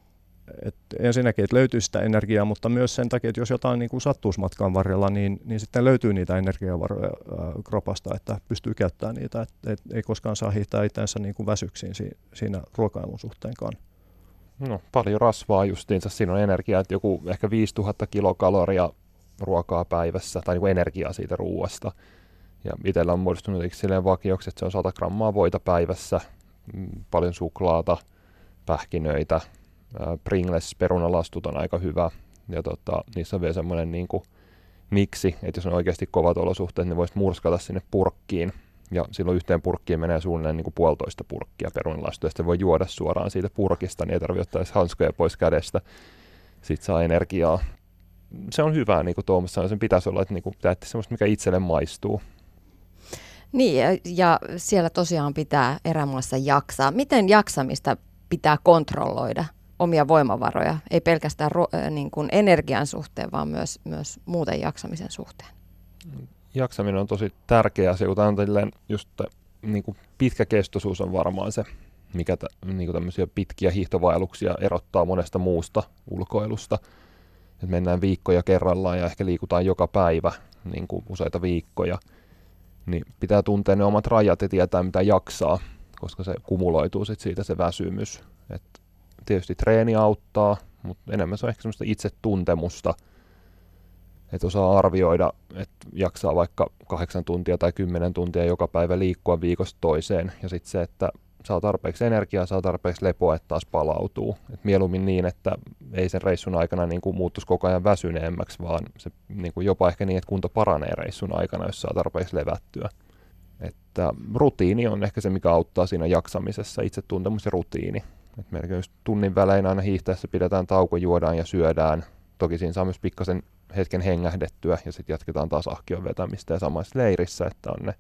että ensinnäkin, että löytyy sitä energiaa, mutta myös sen takia, että jos jotain niin kuin sattuisi matkan varrella, niin, niin sitten löytyy niitä energiavaroja ää, kropasta, että pystyy käyttämään niitä, että et, ei koskaan saa hiihtää itseänsä niin väsyksiin si, siinä ruokailun suhteenkaan.
No, paljon rasvaa justiinsa. Siinä on energiaa, että joku ehkä 5000 kilokaloria ruokaa päivässä, tai niin kuin energiaa siitä ruoasta. Ja itsellä on muodostunut silleen vakioksi, että se on 100 grammaa voita päivässä, mm, paljon suklaata, pähkinöitä, Pringles perunalastut on aika hyvä. Ja tota, niissä on vielä semmoinen niin miksi, että jos on oikeasti kovat olosuhteet, niin voisi murskata sinne purkkiin. Ja silloin yhteen purkkiin menee suunnilleen niin kuin puolitoista purkkia perunalastuja, ja sitten voi juoda suoraan siitä purkista, niin ei tarvitse ottaa edes hanskoja pois kädestä. Sitten saa energiaa. Se on hyvä, niin kuin Tuomas sanoi, sen pitäisi olla, että, niin kuin, semmoista, mikä itselle maistuu.
Niin, ja siellä tosiaan pitää erämaassa jaksaa. Miten jaksamista pitää kontrolloida? omia voimavaroja, ei pelkästään ro, niin kuin energian suhteen, vaan myös, myös muuten jaksamisen suhteen.
Jaksaminen on tosi tärkeä asia, kun just niin kuin pitkäkestoisuus on varmaan se, mikä t- niin kuin tämmöisiä pitkiä hiihtovaelluksia erottaa monesta muusta ulkoilusta. Et mennään viikkoja kerrallaan ja ehkä liikutaan joka päivä niin kuin useita viikkoja, niin pitää tuntea ne omat rajat ja tietää mitä jaksaa, koska se kumuloituu sit siitä se väsymys. Et tietysti treeni auttaa, mutta enemmän se on ehkä semmoista itsetuntemusta, että osaa arvioida, että jaksaa vaikka kahdeksan tuntia tai kymmenen tuntia joka päivä liikkua viikosta toiseen. Ja sitten se, että saa tarpeeksi energiaa, saa tarpeeksi lepoa, että taas palautuu. Et mieluummin niin, että ei sen reissun aikana niin kuin muuttuisi koko ajan väsyneemmäksi, vaan se niin kuin jopa ehkä niin, että kunto paranee reissun aikana, jos saa tarpeeksi levättyä. Että rutiini on ehkä se, mikä auttaa siinä jaksamisessa, itsetuntemus ja rutiini. Et melkein just tunnin välein aina hiihtäessä pidetään tauko, juodaan ja syödään. Toki siinä saa myös pikkasen hetken hengähdettyä ja sitten jatketaan taas ahkion vetämistä ja samassa leirissä, että on ne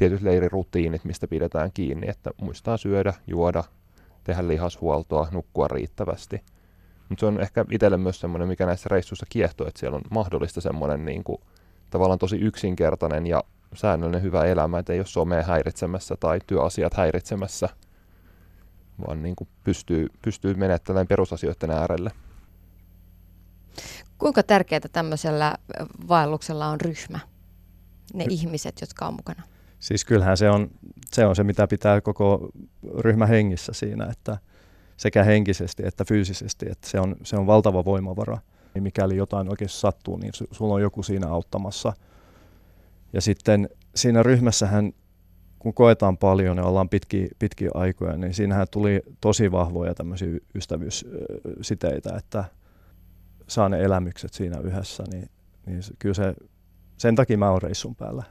tietyt leirirutiinit, mistä pidetään kiinni, että muistaa syödä, juoda, tehdä lihashuoltoa, nukkua riittävästi. Mutta se on ehkä itselle myös semmoinen, mikä näissä reissuissa kiehtoo, että siellä on mahdollista semmoinen niin kuin, tavallaan tosi yksinkertainen ja säännöllinen hyvä elämä, että ei ole somea häiritsemässä tai työasiat häiritsemässä – vaan niin kuin pystyy, pystyy menettelemään perusasioiden äärelle.
Kuinka tärkeää tämmöisellä vaelluksella on ryhmä, ne Ry- ihmiset, jotka on mukana?
Siis kyllähän se on, se on se, mitä pitää koko ryhmä hengissä siinä, että sekä henkisesti että fyysisesti, että se on, se on valtava voimavara. Mikäli jotain oikeasti sattuu, niin sulla on joku siinä auttamassa. Ja sitten siinä ryhmässähän kun koetaan paljon ja ollaan pitkiä, pitkiä aikoja, niin siinähän tuli tosi vahvoja tämmöisiä ystävyyssiteitä, että saa ne elämykset siinä yhdessä, niin, niin kyllä se, sen takia mä oon reissun päällä.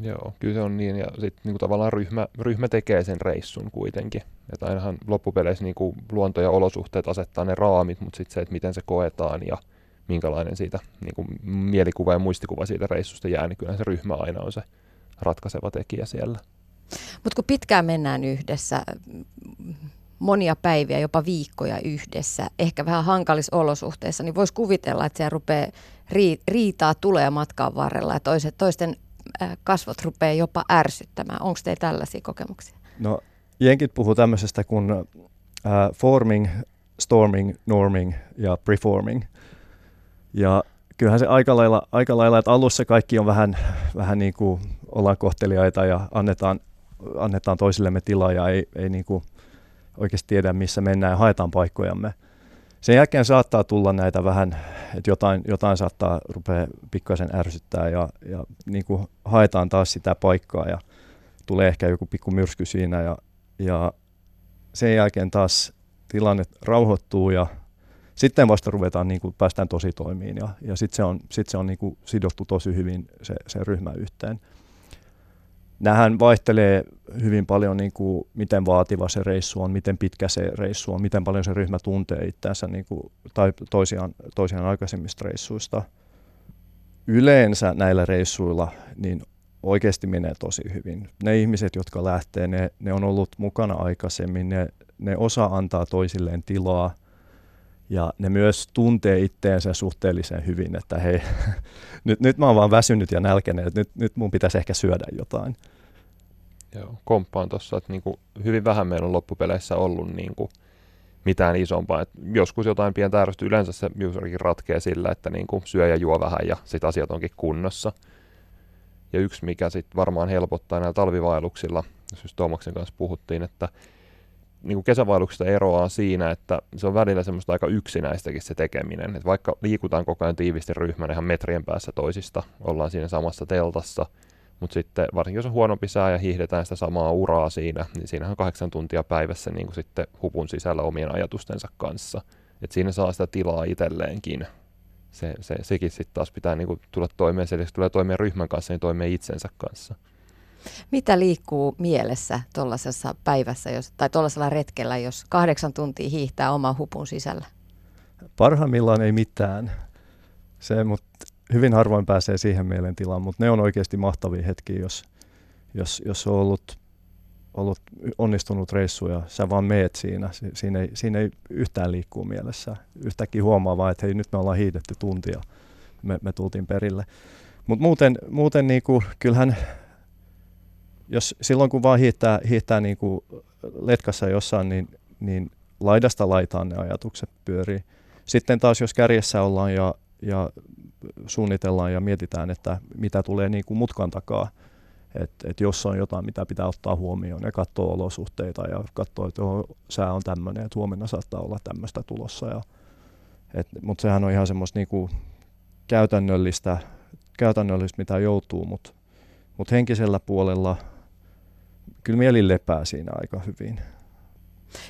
Joo, kyllä se on niin, ja sitten niin tavallaan ryhmä, ryhmä tekee sen reissun kuitenkin. Että ainahan loppupeleissä niin kuin luonto ja olosuhteet asettaa ne raamit, mutta sitten se, että miten se koetaan ja minkälainen siitä niin kuin mielikuva ja muistikuva siitä reissusta jää, niin kyllä se ryhmä aina on se ratkaiseva tekijä siellä.
Mutta kun pitkään mennään yhdessä, monia päiviä, jopa viikkoja yhdessä, ehkä vähän hankalissa olosuhteissa, niin voisi kuvitella, että se rupeaa riitaa tulee matkan varrella ja toiset, toisten kasvot rupeaa jopa ärsyttämään. Onko teillä tällaisia kokemuksia?
No, jenkit puhuu tämmöisestä kuin uh, forming, storming, norming ja preforming. Ja kyllähän se aika lailla, aika lailla että alussa kaikki on vähän, vähän niin kuin ollaan kohteliaita ja annetaan, annetaan toisillemme tilaa ja ei, ei niin kuin oikeasti tiedä, missä mennään ja haetaan paikkojamme. Sen jälkeen saattaa tulla näitä vähän, että jotain, jotain saattaa rupea pikkasen ärsyttää ja, ja niin kuin haetaan taas sitä paikkaa ja tulee ehkä joku pikku myrsky siinä ja, ja sen jälkeen taas tilanne rauhoittuu ja sitten vasta ruvetaan, niin kuin, päästään tosi toimiin ja, ja sitten se on, sit se on niin kuin sidottu tosi hyvin se, se ryhmä yhteen. Nämähän vaihtelee hyvin paljon, niin kuin, miten vaativa se reissu on, miten pitkä se reissu on, miten paljon se ryhmä tuntee itseänsä niin kuin, tai toisiaan, toisiaan aikaisemmista reissuista. Yleensä näillä reissuilla niin oikeasti menee tosi hyvin. Ne ihmiset, jotka lähtee, ne, ne on ollut mukana aikaisemmin, ne, ne osaa antaa toisilleen tilaa ja ne myös tuntee itteensä suhteellisen hyvin, että hei, nyt, nyt mä oon vaan väsynyt ja nälkäinen, että nyt, nyt mun pitäisi ehkä syödä jotain.
Joo, komppaan tuossa, että niin kuin hyvin vähän meillä on loppupeleissä ollut niin kuin mitään isompaa. Et joskus jotain pientä ärsystä, yleensä se userikin ratkee sillä, että niin kuin syö ja juo vähän ja sitten asiat onkin kunnossa. Ja yksi, mikä sitten varmaan helpottaa näillä talvivailuksilla, jos Tomaksen kanssa puhuttiin, että niin kuin kesävaelluksesta eroaa siinä, että se on välillä semmoista aika yksinäistäkin se tekeminen. Että vaikka liikutaan koko ajan tiivisti ryhmän ihan metrien päässä toisista, ollaan siinä samassa teltassa, mutta sitten varsinkin jos on huonompi sää ja hiihdetään sitä samaa uraa siinä, niin siinähän on kahdeksan tuntia päivässä niin kuin sitten hupun sisällä omien ajatustensa kanssa. että siinä saa sitä tilaa itselleenkin. Se, se, sekin sitten taas pitää niin kuin tulla toimeen, se tulee toimeen ryhmän kanssa, niin toimeen itsensä kanssa.
Mitä liikkuu mielessä tuollaisessa päivässä jos, tai tuollaisella retkellä, jos kahdeksan tuntia hiihtää oman hupun sisällä?
Parhaimmillaan ei mitään. Se, mutta hyvin harvoin pääsee siihen mielentilaan, mutta ne on oikeasti mahtavia hetkiä, jos, jos, jos on ollut, ollut onnistunut reissu ja sä vaan meet siinä. Siinä ei, siinä ei yhtään liikkuu mielessä. Yhtäkkiä huomaa vaan, että hei nyt me ollaan hiidetty tuntia, me, me tultiin perille. Mutta muuten, muuten niinku, kyllähän, jos silloin kun vaan hiihtää, hiihtää niinku letkassa jossain, niin, niin laidasta laitaan ne ajatukset pyörii. Sitten taas jos kärjessä ollaan ja, ja suunnitellaan ja mietitään, että mitä tulee niin kuin mutkan takaa, että et jos on jotain, mitä pitää ottaa huomioon ja katsoa olosuhteita ja katsoa, että sää on tämmöinen, että huomenna saattaa olla tämmöistä tulossa. Ja, mutta sehän on ihan semmoista niinku käytännöllistä, käytännöllistä, mitä joutuu, mutta mut henkisellä puolella kyllä mieli lepää siinä aika hyvin.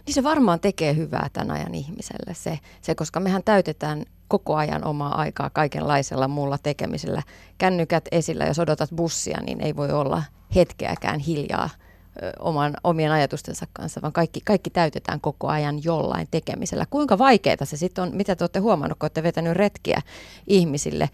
Niin se varmaan tekee hyvää tämän ajan ihmiselle se, se, koska mehän täytetään koko ajan omaa aikaa kaikenlaisella muulla tekemisellä. Kännykät esillä, jos odotat bussia, niin ei voi olla hetkeäkään hiljaa oman, omien ajatustensa kanssa, vaan kaikki, kaikki täytetään koko ajan jollain tekemisellä. Kuinka vaikeaa se sitten on, mitä te olette huomannut, kun olette vetänyt retkiä ihmisille,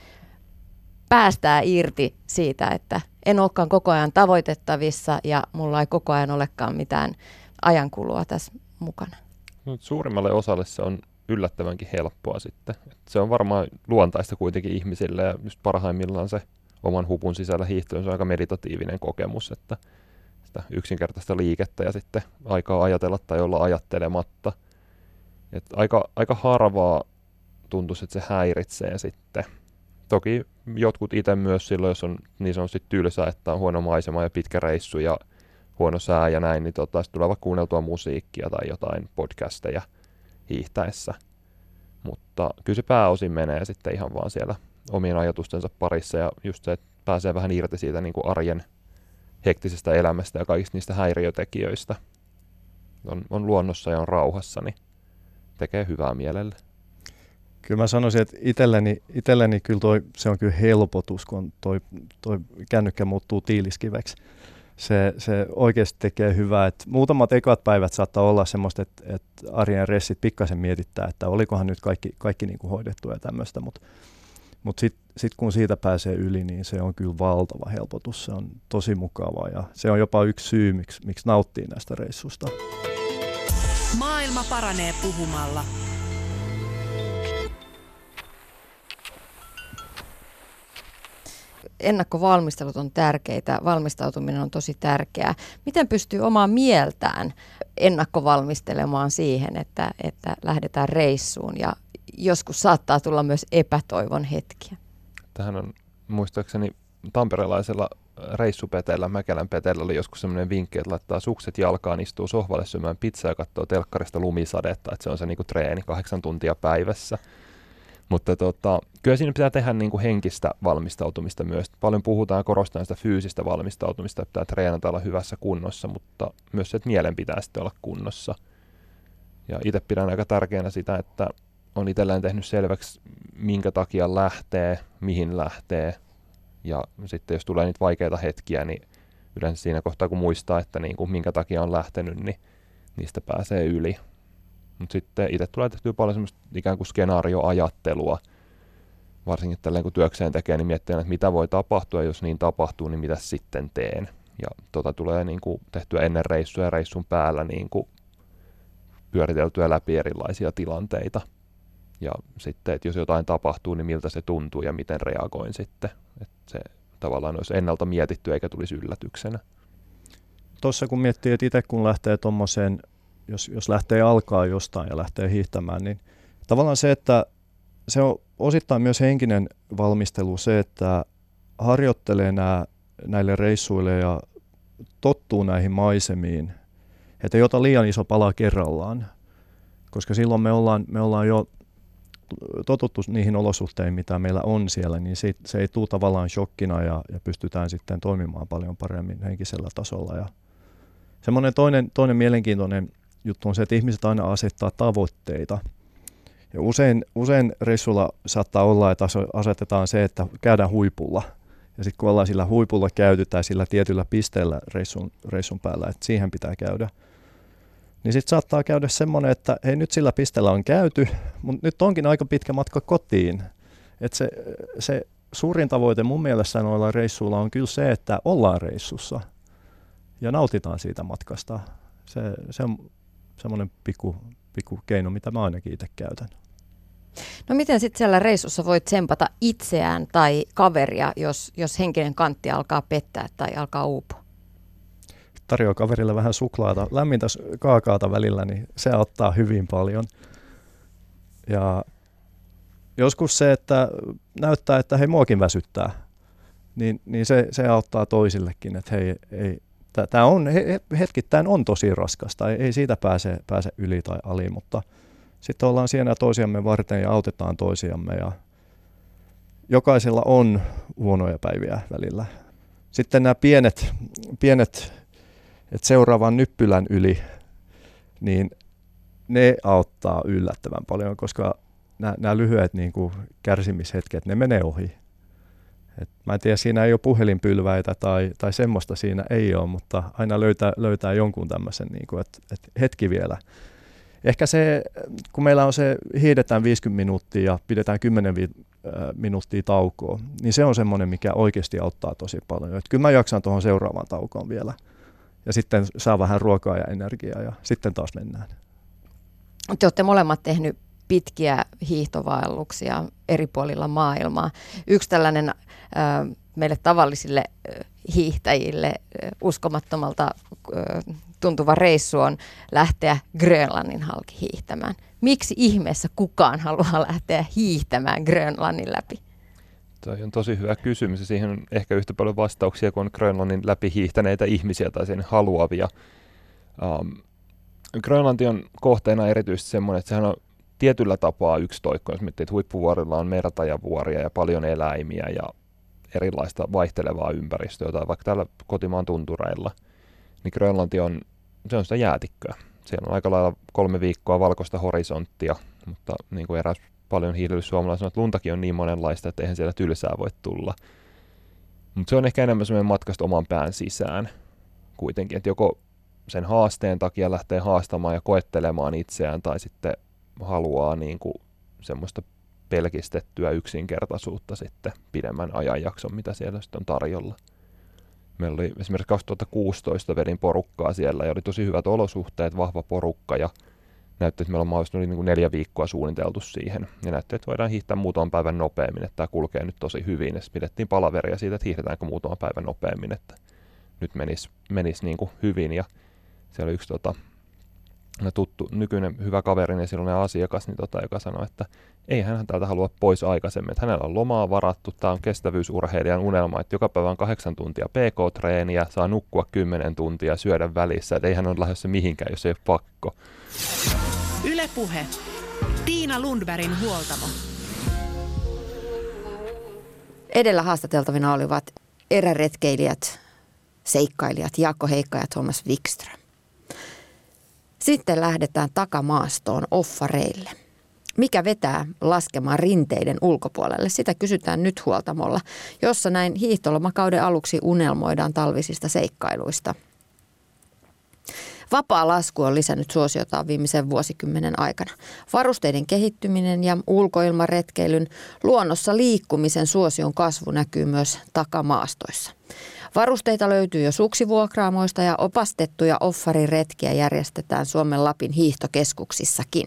päästää irti siitä, että en olekaan koko ajan tavoitettavissa ja mulla ei koko ajan olekaan mitään ajankulua tässä mukana?
No, suurimmalle osalle se on yllättävänkin helppoa sitten. Se on varmaan luontaista kuitenkin ihmisille ja just parhaimmillaan se oman hupun sisällä hiihtely on aika meditatiivinen kokemus, että sitä yksinkertaista liikettä ja sitten aikaa ajatella tai olla ajattelematta. Et aika, aika harvaa tuntuisi, että se häiritsee sitten. Toki jotkut itse myös silloin, jos on niin sanotusti tylsä, että on huono maisema ja pitkä reissu ja huono sää ja näin, niin tota, tulee vaikka kuunneltua musiikkia tai jotain podcasteja hiihtäessä. Mutta kyllä se pääosin menee sitten ihan vaan siellä omien ajatustensa parissa ja just se, että pääsee vähän irti siitä niin kuin arjen hektisestä elämästä ja kaikista niistä häiriötekijöistä. On, on luonnossa ja on rauhassa, niin tekee hyvää mielelle.
Kyllä mä sanoisin, että itselleni, itselleni kyllä toi, se on kyllä helpotus, kun toi, toi kännykkä muuttuu tiiliskiveksi se, se oikeasti tekee hyvää. Et muutamat ekat päivät saattaa olla semmoista, että et arjen ressit pikkasen mietittää, että olikohan nyt kaikki, kaikki niin hoidettu ja tämmöistä, mutta mut sitten sit kun siitä pääsee yli, niin se on kyllä valtava helpotus. Se on tosi mukavaa ja se on jopa yksi syy, miksi, miksi nauttii näistä reissusta.
Maailma paranee puhumalla.
Ennakkovalmistelut on tärkeitä, valmistautuminen on tosi tärkeää. Miten pystyy omaa mieltään ennakkovalmistelemaan siihen, että, että lähdetään reissuun ja joskus saattaa tulla myös epätoivon hetkiä?
Tähän on muistaakseni tamperelaisella reissupeteellä, Mäkelän peteellä oli joskus sellainen vinkki, että laittaa sukset jalkaan, istuu sohvalle syömään pizzaa ja katsoo telkkarista lumisadetta, että se on se niinku treeni kahdeksan tuntia päivässä. Mutta tota, kyllä siinä pitää tehdä niin kuin henkistä valmistautumista myös. Paljon puhutaan ja korostetaan sitä fyysistä valmistautumista, että pitää treenata olla hyvässä kunnossa, mutta myös se, että mielen pitää sitten olla kunnossa. Ja itse pidän aika tärkeänä sitä, että on itselleen tehnyt selväksi, minkä takia lähtee, mihin lähtee. Ja sitten jos tulee niitä vaikeita hetkiä, niin yleensä siinä kohtaa, kun muistaa, että niin kuin minkä takia on lähtenyt, niin niistä pääsee yli. Mutta sitten itse tulee tehtyä paljon semmoista ikään kuin skenaarioajattelua, varsinkin tälleen kun työkseen tekee, niin miettii, että mitä voi tapahtua, jos niin tapahtuu, niin mitä sitten teen. Ja tota tulee niin kuin tehtyä ennen reissua ja reissun päällä niin kuin pyöriteltyä läpi erilaisia tilanteita. Ja sitten, että jos jotain tapahtuu, niin miltä se tuntuu ja miten reagoin sitten. Että se tavallaan olisi ennalta mietitty eikä tulisi yllätyksenä.
Tuossa kun miettii, että itse kun lähtee tuommoiseen jos, jos lähtee alkaa jostain ja lähtee hiihtämään, niin tavallaan se, että se on osittain myös henkinen valmistelu se, että harjoittelee nää, näille reissuille ja tottuu näihin maisemiin, että ei ota liian iso pala kerrallaan, koska silloin me ollaan, me ollaan jo totuttu niihin olosuhteihin, mitä meillä on siellä, niin se, se ei tule tavallaan shokkina ja, ja pystytään sitten toimimaan paljon paremmin henkisellä tasolla. Ja semmoinen toinen, toinen mielenkiintoinen juttu on se, että ihmiset aina asettaa tavoitteita. Ja usein, usein reissulla saattaa olla, että asetetaan se, että käydään huipulla. Ja sitten kun ollaan sillä huipulla käyty tai sillä tietyllä pisteellä reissun, reissun päällä, että siihen pitää käydä, niin sitten saattaa käydä semmoinen, että hei nyt sillä pisteellä on käyty, mutta nyt onkin aika pitkä matka kotiin. Että se, se suurin tavoite mun mielestä noilla reissuilla on kyllä se, että ollaan reissussa ja nautitaan siitä matkasta. Se, se on semmoinen pikku, pikku keino, mitä mä ainakin itse käytän.
No miten sitten siellä reissussa voit tsempata itseään tai kaveria, jos, jos henkinen kantti alkaa pettää tai alkaa uupua?
Tarjoaa kaverille vähän suklaata, lämmintä kaakaata välillä, niin se auttaa hyvin paljon. Ja joskus se, että näyttää, että hei muakin väsyttää, niin, niin se, se auttaa toisillekin, että hei, ei, tämä on, hetkittäin on tosi raskasta, ei, ei siitä pääse, pääse yli tai ali, mutta sitten ollaan siinä toisiamme varten ja autetaan toisiamme ja jokaisella on huonoja päiviä välillä. Sitten nämä pienet, pienet että seuraavan nyppylän yli, niin ne auttaa yllättävän paljon, koska nämä, nämä lyhyet niin kuin kärsimishetket, ne menee ohi. Et mä en tiedä, siinä ei ole puhelinpylväitä tai, tai semmoista siinä ei ole, mutta aina löytää, löytää jonkun tämmöisen, niin kuin, että, että hetki vielä. Ehkä se, kun meillä on se, hiidetään 50 minuuttia ja pidetään 10 vi- minuuttia taukoa, niin se on semmoinen, mikä oikeasti auttaa tosi paljon. Että kyllä mä jaksan tuohon seuraavaan taukoon vielä. Ja sitten saa vähän ruokaa ja energiaa ja sitten taas mennään.
Te olette molemmat tehnyt pitkiä hiihtovaelluksia eri puolilla maailmaa. Yksi tällainen meille tavallisille hiihtäjille uskomattomalta tuntuva reissu on lähteä Grönlannin halki hiihtämään. Miksi ihmeessä kukaan haluaa lähteä hiihtämään Grönlannin läpi?
Toi on tosi hyvä kysymys ja siihen on ehkä yhtä paljon vastauksia kuin Grönlannin läpi hiihtäneitä ihmisiä tai sen haluavia. Um, Grönlanti on kohteena erityisesti semmoinen, että sehän on tietyllä tapaa yksitoikko, jos miettii, että huippuvuorilla on merta ja paljon eläimiä ja erilaista vaihtelevaa ympäristöä tai vaikka täällä kotimaan tuntureilla, niin Grönlanti on, se on sitä jäätikköä. Siellä on aika lailla kolme viikkoa valkoista horisonttia, mutta niin kuin eräs paljon hiihdellyt suomalainen että luntakin on niin monenlaista, että eihän siellä tylsää voi tulla. Mutta se on ehkä enemmän semmoinen matkasta oman pään sisään kuitenkin, että joko sen haasteen takia lähtee haastamaan ja koettelemaan itseään tai sitten haluaa niin kuin semmoista pelkistettyä yksinkertaisuutta sitten pidemmän ajanjakson, mitä siellä sitten on tarjolla. Meillä oli esimerkiksi 2016 vedin porukkaa siellä ja oli tosi hyvät olosuhteet, vahva porukka ja näytti, että meillä on mahdollisesti niin kuin neljä viikkoa suunniteltu siihen. Ja näytti, että voidaan hiihtää muutaman päivän nopeammin, että tämä kulkee nyt tosi hyvin. Ja pidettiin palaveria siitä, että hiihdetäänkö muutaman päivän nopeammin, että nyt menisi, menisi niin kuin hyvin. Ja siellä oli yksi tota, tuttu, nykyinen hyvä kaveri ja silloin asiakas, niin tota, joka sanoi, että ei hän täältä halua pois aikaisemmin, että hänellä on lomaa varattu, tämä on kestävyysurheilijan unelma, että joka päivä on kahdeksan tuntia PK-treeniä, saa nukkua kymmenen tuntia, syödä välissä, että ei hän ole lähdössä mihinkään, jos ei ole pakko.
Ylepuhe. Tiina Lundbergin huoltamo.
Edellä haastateltavina olivat eräretkeilijät, seikkailijat Jaakko Heikka ja Thomas Wikström. Sitten lähdetään takamaastoon offareille. Mikä vetää laskemaan rinteiden ulkopuolelle? Sitä kysytään nyt huoltamolla, jossa näin hiihtolomakauden aluksi unelmoidaan talvisista seikkailuista. Vapaa lasku on lisännyt suosiotaan viimeisen vuosikymmenen aikana. Varusteiden kehittyminen ja ulkoilmaretkeilyn luonnossa liikkumisen suosion kasvu näkyy myös takamaastoissa. Varusteita löytyy jo suksivuokraamoista ja opastettuja offariretkiä järjestetään Suomen Lapin hiihtokeskuksissakin.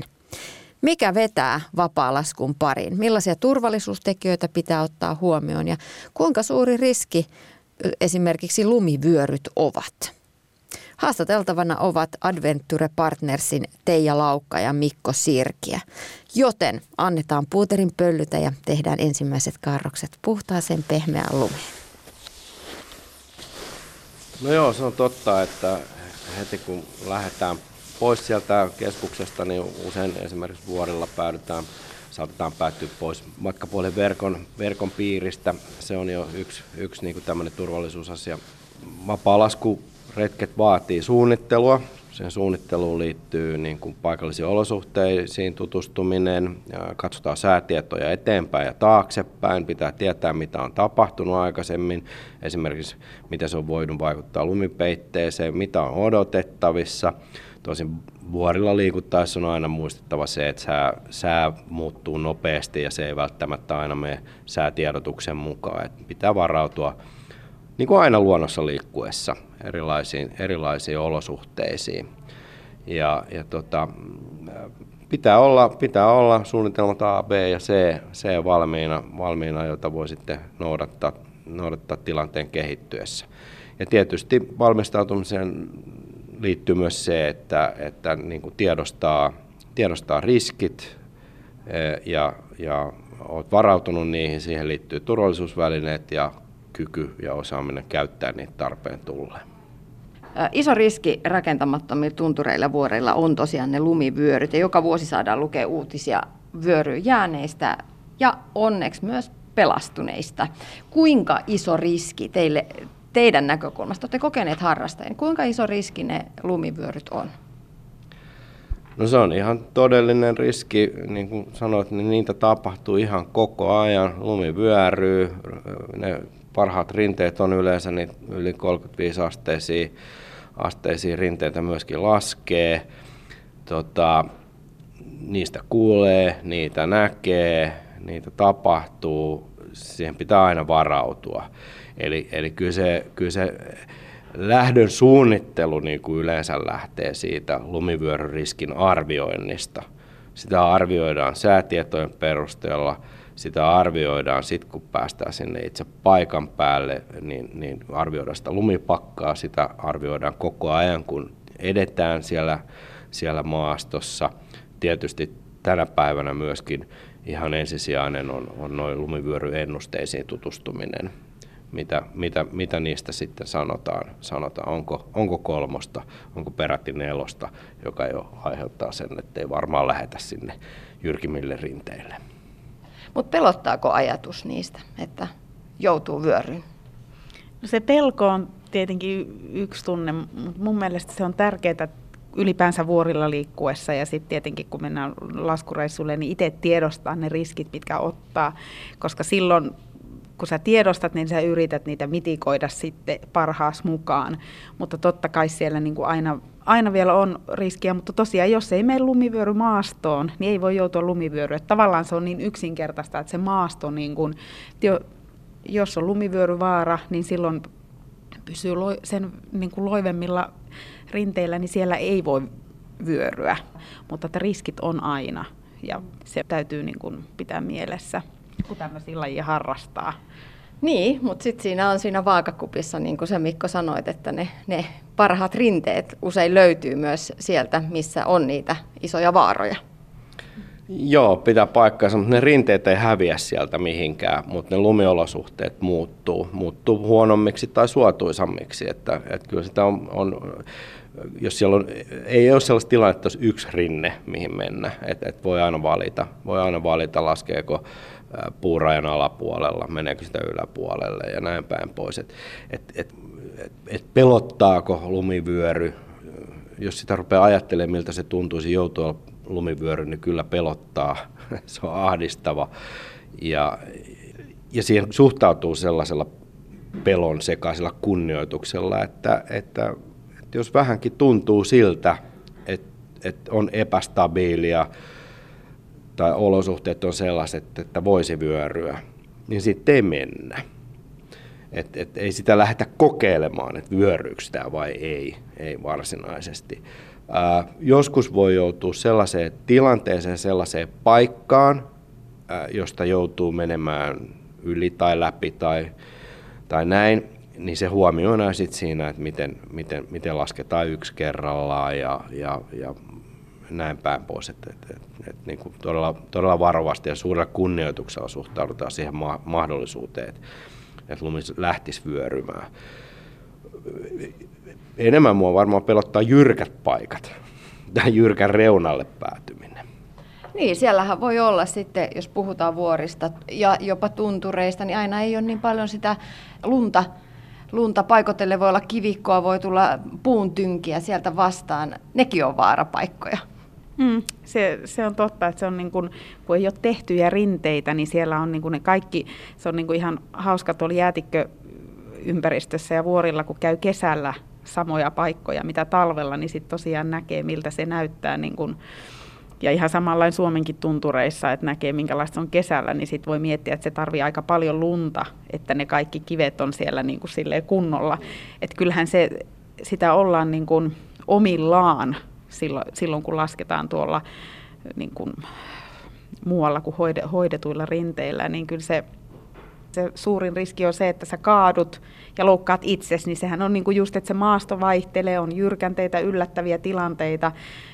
Mikä vetää vapaa-laskun pariin? Millaisia turvallisuustekijöitä pitää ottaa huomioon ja kuinka suuri riski esimerkiksi lumivyöryt ovat? Haastateltavana ovat Adventure Partnersin Teija Laukka ja Mikko Sirkiä. Joten annetaan puuterin pöllytä ja tehdään ensimmäiset karrokset puhtaaseen pehmeään lumeen.
No joo, se on totta, että heti kun lähdetään pois sieltä keskuksesta, niin usein esimerkiksi vuorilla päädytään, saatetaan päättyä pois matkapuolen verkon, verkon piiristä. Se on jo yksi, yksi niin tämmöinen turvallisuusasia. Vapaalaskuretket vaatii suunnittelua. Sen suunnitteluun liittyy niin kuin paikallisiin olosuhteisiin tutustuminen, katsotaan säätietoja eteenpäin ja taaksepäin, pitää tietää mitä on tapahtunut aikaisemmin, esimerkiksi miten se on voinut vaikuttaa lumipeitteeseen, mitä on odotettavissa. Tosin vuorilla liikuttaessa on aina muistettava se, että sää, sää muuttuu nopeasti ja se ei välttämättä aina mene säätiedotuksen mukaan. Että pitää varautua niin kuin aina luonnossa liikkuessa erilaisiin, erilaisiin olosuhteisiin. Ja, ja tota, pitää, olla, pitää olla suunnitelmat A, B ja C, C valmiina, valmiina, jota voi sitten noudattaa, noudattaa tilanteen kehittyessä. Ja tietysti valmistautumiseen liittyy myös se, että, että niin kuin tiedostaa, tiedostaa riskit eh, ja, ja olet varautunut niihin. Siihen liittyy turvallisuusvälineet ja kyky ja osaaminen käyttää niitä tarpeen tulleen.
Iso riski rakentamattomilla tuntureilla vuoreilla on tosiaan ne lumivyöryt ja joka vuosi saadaan lukea uutisia vyöryyn jääneistä ja onneksi myös pelastuneista. Kuinka iso riski teille, teidän näkökulmasta, olette kokeneet harrastajien, kuinka iso riski ne lumivyöryt on?
No se on ihan todellinen riski, niin kuin sanoit, niin niitä tapahtuu ihan koko ajan. Lumi vyöryy, ne parhaat rinteet on yleensä niin yli 35 asteisia, asteisia rinteitä myöskin laskee. Tota, niistä kuulee, niitä näkee, niitä tapahtuu, siihen pitää aina varautua. Eli, eli kyllä, se, kyllä se lähdön suunnittelu niin kuin yleensä lähtee siitä lumivyöryriskin arvioinnista. Sitä arvioidaan säätietojen perusteella – sitä arvioidaan sitten, kun päästään sinne itse paikan päälle, niin, niin arvioidaan sitä lumipakkaa, sitä arvioidaan koko ajan, kun edetään siellä, siellä maastossa. Tietysti tänä päivänä myöskin ihan ensisijainen on, on noin lumivyöryennusteisiin tutustuminen. Mitä, mitä, mitä niistä sitten sanotaan, sanotaan onko, onko kolmosta, onko peräti nelosta, joka jo aiheuttaa sen, että ei varmaan lähetä sinne jyrkimmille rinteille.
Mutta pelottaako ajatus niistä, että joutuu vyöryyn?
No se pelko on tietenkin yksi tunne, mutta mun mielestä se on tärkeää ylipäänsä vuorilla liikkuessa ja sitten tietenkin kun mennään laskureissulle, niin itse tiedostaa ne riskit, mitkä ottaa, koska silloin kun sä tiedostat, niin sä yrität niitä mitikoida sitten parhaas mukaan. Mutta totta kai siellä niin kuin aina, aina vielä on riskiä, mutta tosiaan jos ei mene lumivyöry maastoon, niin ei voi joutua lumivyöryyn. Tavallaan se on niin yksinkertaista, että se maasto, niin kuin, jos on lumivyöryvaara, niin silloin pysyy sen niin kuin loivemmilla rinteillä, niin siellä ei voi vyöryä. Mutta että riskit on aina ja se täytyy niin kuin pitää mielessä kun tämmöisiä lajia harrastaa.
Niin, mutta sitten siinä on siinä vaakakupissa, niin kuin se Mikko sanoit, että ne, ne parhaat rinteet usein löytyy myös sieltä, missä on niitä isoja vaaroja.
Joo, pitää paikkaansa, mutta ne rinteet ei häviä sieltä mihinkään, mutta ne lumiolosuhteet muuttuu, muuttuu huonommiksi tai suotuisammiksi. Että, että kyllä sitä on, on jos siellä on, ei ole sellaista tilannetta, että yksi rinne, mihin mennä, että, että voi aina valita, voi aina valita, laskeeko puurajan alapuolella, meneekö sitä yläpuolelle ja näin päin pois. Et, et, et, et, et pelottaako lumivyöry, jos sitä rupeaa ajattelemaan, miltä se tuntuisi joutua lumivyöry, niin kyllä pelottaa. se on ahdistava. Ja, ja siihen suhtautuu sellaisella pelon sekaisella kunnioituksella, että, että, että jos vähänkin tuntuu siltä, että, että on epästabiilia, tai olosuhteet on sellaiset, että voisi vyöryä, niin sitten ei mennä. Et, et ei sitä lähdetä kokeilemaan, että vyöryykö sitä vai ei, ei varsinaisesti. Ää, joskus voi joutua sellaiseen tilanteeseen, sellaiseen paikkaan, ää, josta joutuu menemään yli tai läpi tai, tai näin, niin se huomioidaan sitten siinä, että miten, miten, miten lasketaan yksi kerrallaan ja, ja, ja näin päin pois. Että, että, että, että niin kuin todella, todella varovasti ja suurella kunnioituksella suhtaudutaan siihen ma- mahdollisuuteen, että, että lumi lähtisi vyörymään. Enemmän mua varmaan pelottaa jyrkät paikat tai jyrkän reunalle päätyminen.
Niin, siellähän voi olla sitten, jos puhutaan vuorista ja jopa tuntureista, niin aina ei ole niin paljon sitä lunta lunta paikotelle voi olla kivikkoa, voi tulla puun tynkiä sieltä vastaan. Nekin on vaarapaikkoja.
Mm, se, se on totta, että se on niin kuin, kun ei ole tehtyjä rinteitä, niin siellä on niin kuin ne kaikki, se on niin kuin ihan hauska tuolla jäätikköympäristössä ja vuorilla, kun käy kesällä samoja paikkoja, mitä talvella, niin sitten tosiaan näkee, miltä se näyttää. Niin kuin, ja ihan samanlain Suomenkin tuntureissa, että näkee minkälaista on kesällä, niin sitten voi miettiä, että se tarvii aika paljon lunta, että ne kaikki kivet on siellä niin kuin kunnolla. Että kyllähän se, sitä ollaan niin kuin omillaan silloin, silloin kun lasketaan tuolla niin kuin muualla kuin hoide, hoidetuilla rinteillä, niin kyllä se, se suurin riski on se, että sä kaadut ja loukkaat itsesi, niin sehän on niin kuin just, että se maasto vaihtelee, on jyrkänteitä, yllättäviä tilanteita,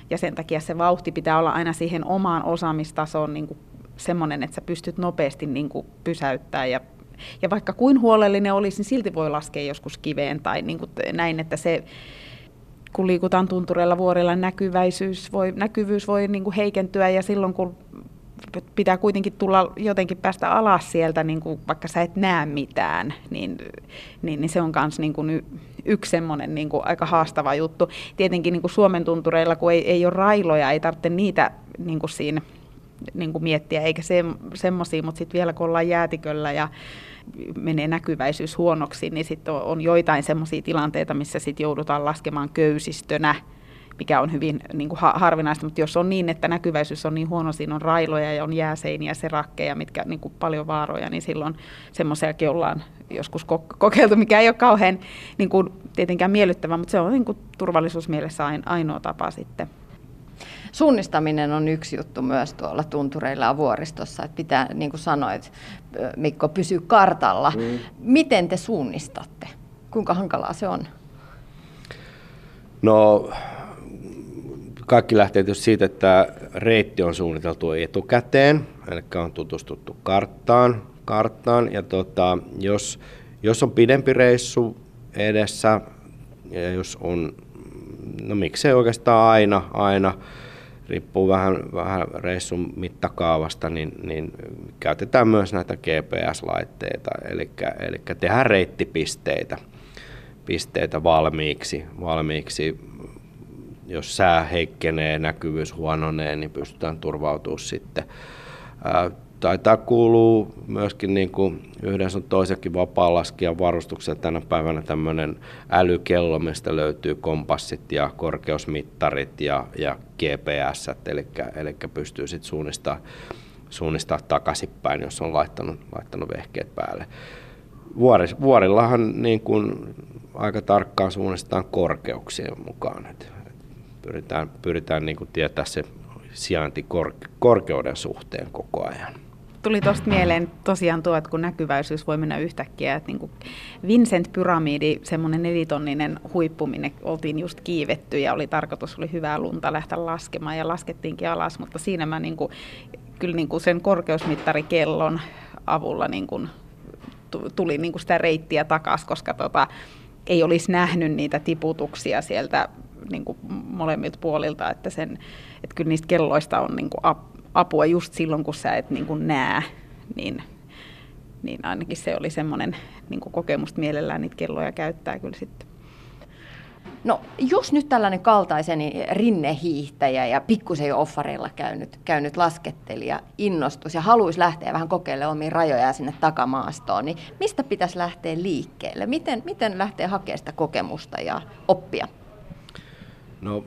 ja sen takia se vauhti pitää olla aina siihen omaan osaamistasoon niin kuin semmoinen, että sä pystyt nopeasti niin kuin pysäyttämään. Ja ja vaikka kuin huolellinen olisi, niin silti voi laskea joskus kiveen tai niin kuin näin, että se, kun liikutaan tuntureilla vuorilla, näkyväisyys voi, näkyvyys voi niin kuin heikentyä ja silloin kun pitää kuitenkin tulla jotenkin päästä alas sieltä, niin kuin vaikka sä et näe mitään, niin, niin, niin se on myös niin kuin yksi semmoinen niin kuin aika haastava juttu. Tietenkin niin kuin Suomen tuntureilla, kun ei, ei ole railoja, ei tarvitse niitä niin kuin siinä niin kuin miettiä, eikä se, semmoisia, mutta sitten vielä kun ollaan jäätiköllä ja menee näkyväisyys huonoksi, niin sitten on, on joitain semmoisia tilanteita, missä sitten joudutaan laskemaan köysistönä, mikä on hyvin niin kuin harvinaista, mutta jos on niin, että näkyväisyys on niin huono, siinä on railoja ja on jääseiniä, serakkeja, mitkä niin kuin paljon vaaroja, niin silloin semmoisiakin ollaan joskus kokeiltu, mikä ei ole kauhean niin kuin, tietenkään miellyttävä, mutta se on niin kuin, turvallisuusmielessä ainoa tapa sitten.
Suunnistaminen on yksi juttu myös tuolla tuntureilla ja vuoristossa, että pitää, niin kuin sanoit, Mikko, pysyä kartalla. Mm. Miten te suunnistatte? Kuinka hankalaa se on?
No, kaikki lähtee tietysti siitä, että reitti on suunniteltu etukäteen, eli on tutustuttu karttaan, karttaan ja tota, jos, jos on pidempi reissu edessä, ja jos on, no miksei oikeastaan aina, aina riippuu vähän, vähän reissun mittakaavasta, niin, niin käytetään myös näitä GPS-laitteita, eli, eli tehdään reittipisteitä pisteitä valmiiksi, valmiiksi. Jos sää heikkenee, näkyvyys huononee, niin pystytään turvautumaan sitten taitaa kuulua myöskin niin kuin yhden sun toisenkin vapaa-laskijan varustukseen tänä päivänä tämmöinen älykello, mistä löytyy kompassit ja korkeusmittarit ja, ja GPS, eli, eli pystyy sitten suunnistaa, suunnistaa takaisinpäin, jos on laittanut, laittanut vehkeet päälle. Vuoris, vuorillahan niin kuin aika tarkkaan suunnistetaan korkeuksien mukaan. Et, pyritään pyritään niin kuin tietää se sijainti korkeuden suhteen koko ajan
tuli tuosta mieleen tosiaan tuo, että kun näkyväisyys voi mennä yhtäkkiä, että niin Vincent Pyramidi, semmoinen nelitonninen huippu, minne oltiin just kiivetty ja oli tarkoitus, oli hyvää lunta lähteä laskemaan ja laskettiinkin alas, mutta siinä mä niin kuin, kyllä niin kuin sen korkeusmittarikellon avulla niin kuin tuli niin kuin sitä reittiä takaisin, koska tota, ei olisi nähnyt niitä tiputuksia sieltä niin kuin molemmilta puolilta, että, sen, että kyllä niistä kelloista on niin kuin apua just silloin, kun sä et niin kuin näe, niin, niin ainakin se oli semmoinen niin kuin kokemus mielellään niitä kelloja käyttää kyllä sitten.
No jos nyt tällainen kaltaiseni rinnehiihtäjä ja pikkusen jo offareilla käynyt, käynyt laskettelija innostus ja haluaisi lähteä vähän kokeilemaan omia rajoja sinne takamaastoon, niin mistä pitäisi lähteä liikkeelle? Miten, miten lähteä hakemaan sitä kokemusta ja oppia?
No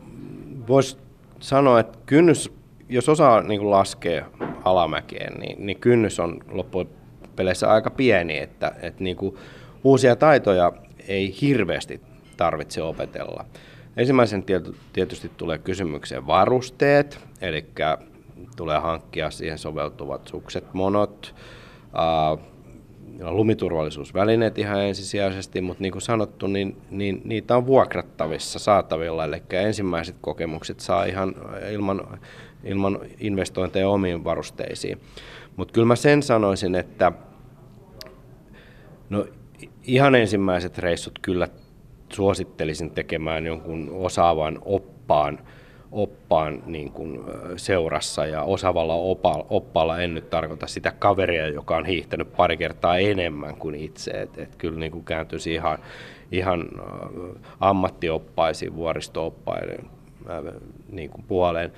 voisi sanoa, että kynnys jos osaa niin kuin laskea alamäkeen, niin, niin kynnys on loppupeleissä aika pieni, että, että niin kuin uusia taitoja ei hirveästi tarvitse opetella. Ensimmäisen tietysti tulee kysymykseen varusteet, eli tulee hankkia siihen soveltuvat sukset, monot, lumiturvallisuusvälineet ihan ensisijaisesti, mutta niin kuin sanottu, niin, niin niitä on vuokrattavissa saatavilla, eli ensimmäiset kokemukset saa ihan ilman ilman investointeja omiin varusteisiin. Mutta kyllä mä sen sanoisin, että no, ihan ensimmäiset reissut kyllä suosittelisin tekemään jonkun osaavan oppaan, oppaan niin kuin seurassa ja osavalla oppaalla en nyt tarkoita sitä kaveria, joka on hiihtänyt pari kertaa enemmän kuin itse. Et, et kyllä niin kuin kääntyisi ihan, ihan ammattioppaisiin, vuoristooppaiden niin kuin puoleen.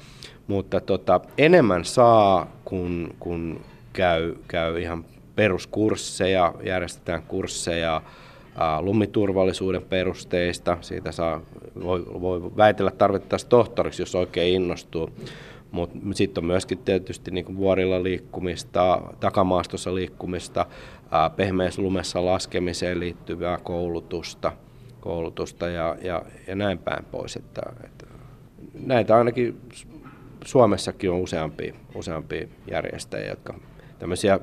Mutta tota, enemmän saa, kun, kun käy, käy ihan peruskursseja, järjestetään kursseja lumiturvallisuuden perusteista. Siitä saa, voi, voi väitellä tarvittaessa tohtoriksi, jos oikein innostuu. Mutta sitten on myöskin tietysti niin vuorilla liikkumista, takamaastossa liikkumista, pehmeässä lumessa laskemiseen liittyvää koulutusta, koulutusta ja, ja, ja näin päin pois. Että, että näitä ainakin Suomessakin on useampia, useampia järjestäjiä, jotka tämmöisiä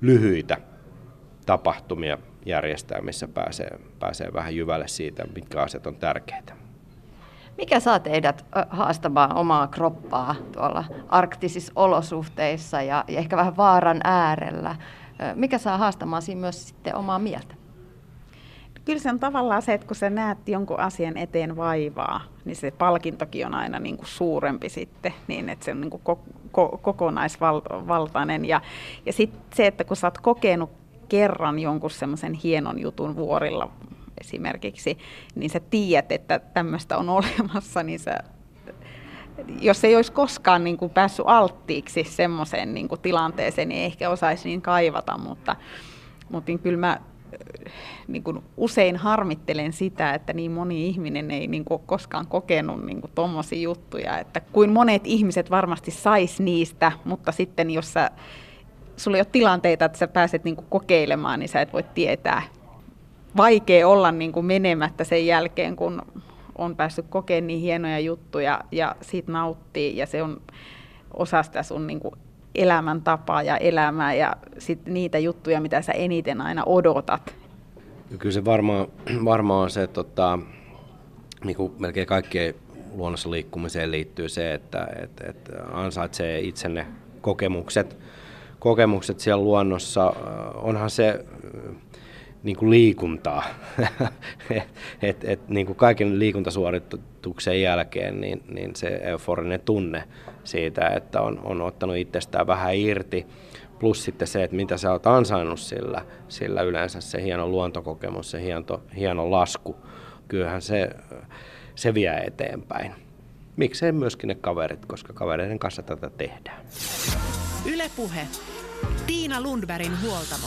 lyhyitä tapahtumia järjestää, missä pääsee, pääsee vähän jyvälle siitä, mitkä asiat on tärkeitä.
Mikä saa teidät haastamaan omaa kroppaa tuolla arktisissa olosuhteissa ja, ehkä vähän vaaran äärellä? Mikä saa haastamaan siinä myös sitten omaa mieltä?
Kyllä se on tavallaan se, että kun sä näet jonkun asian eteen vaivaa, niin se palkintokin on aina niin kuin suurempi sitten, niin että se on niin kuin ko- kokonaisvaltainen. Ja, ja sitten se, että kun sä oot kokenut kerran jonkun semmoisen hienon jutun vuorilla esimerkiksi, niin sä tiedät, että tämmöistä on olemassa, niin sä, jos ei olisi koskaan niin kuin päässyt alttiiksi semmoiseen niin kuin tilanteeseen, niin ei ehkä osaisi niin kaivata, mutta, mutta niin kyllä mä niin kuin usein harmittelen sitä, että niin moni ihminen ei niin kuin koskaan kokenut niin tuommoisia juttuja, että kuin monet ihmiset varmasti sais niistä, mutta sitten jos sä, sulla ei ole tilanteita, että sä pääset niin kuin kokeilemaan, niin sä et voi tietää. Vaikea olla niin kuin menemättä sen jälkeen, kun on päässyt kokemaan niin hienoja juttuja ja siitä nauttii ja se on osa sitä sun niin kuin elämäntapaa ja elämää ja sit niitä juttuja, mitä sä eniten aina odotat.
Kyllä se varmaan, varmaan on se, että tota, niin kuin melkein kaikkien luonnossa liikkumiseen liittyy se, että, että, että ansaitsee itsenne kokemukset, kokemukset siellä luonnossa. Onhan se niin kuin liikuntaa. et, et, niin kuin kaiken liikuntasuorituksen jälkeen niin, niin se euforinen tunne siitä, että on, on ottanut itsestään vähän irti, plus sitten se, että mitä sä oot ansainnut sillä, sillä yleensä se hieno luontokokemus, se hieno, hieno lasku, kyllähän se, se vie eteenpäin. Miksei myöskin ne kaverit, koska kavereiden kanssa tätä tehdään.
Ylepuhe. Tiina Lundbergin huoltamo.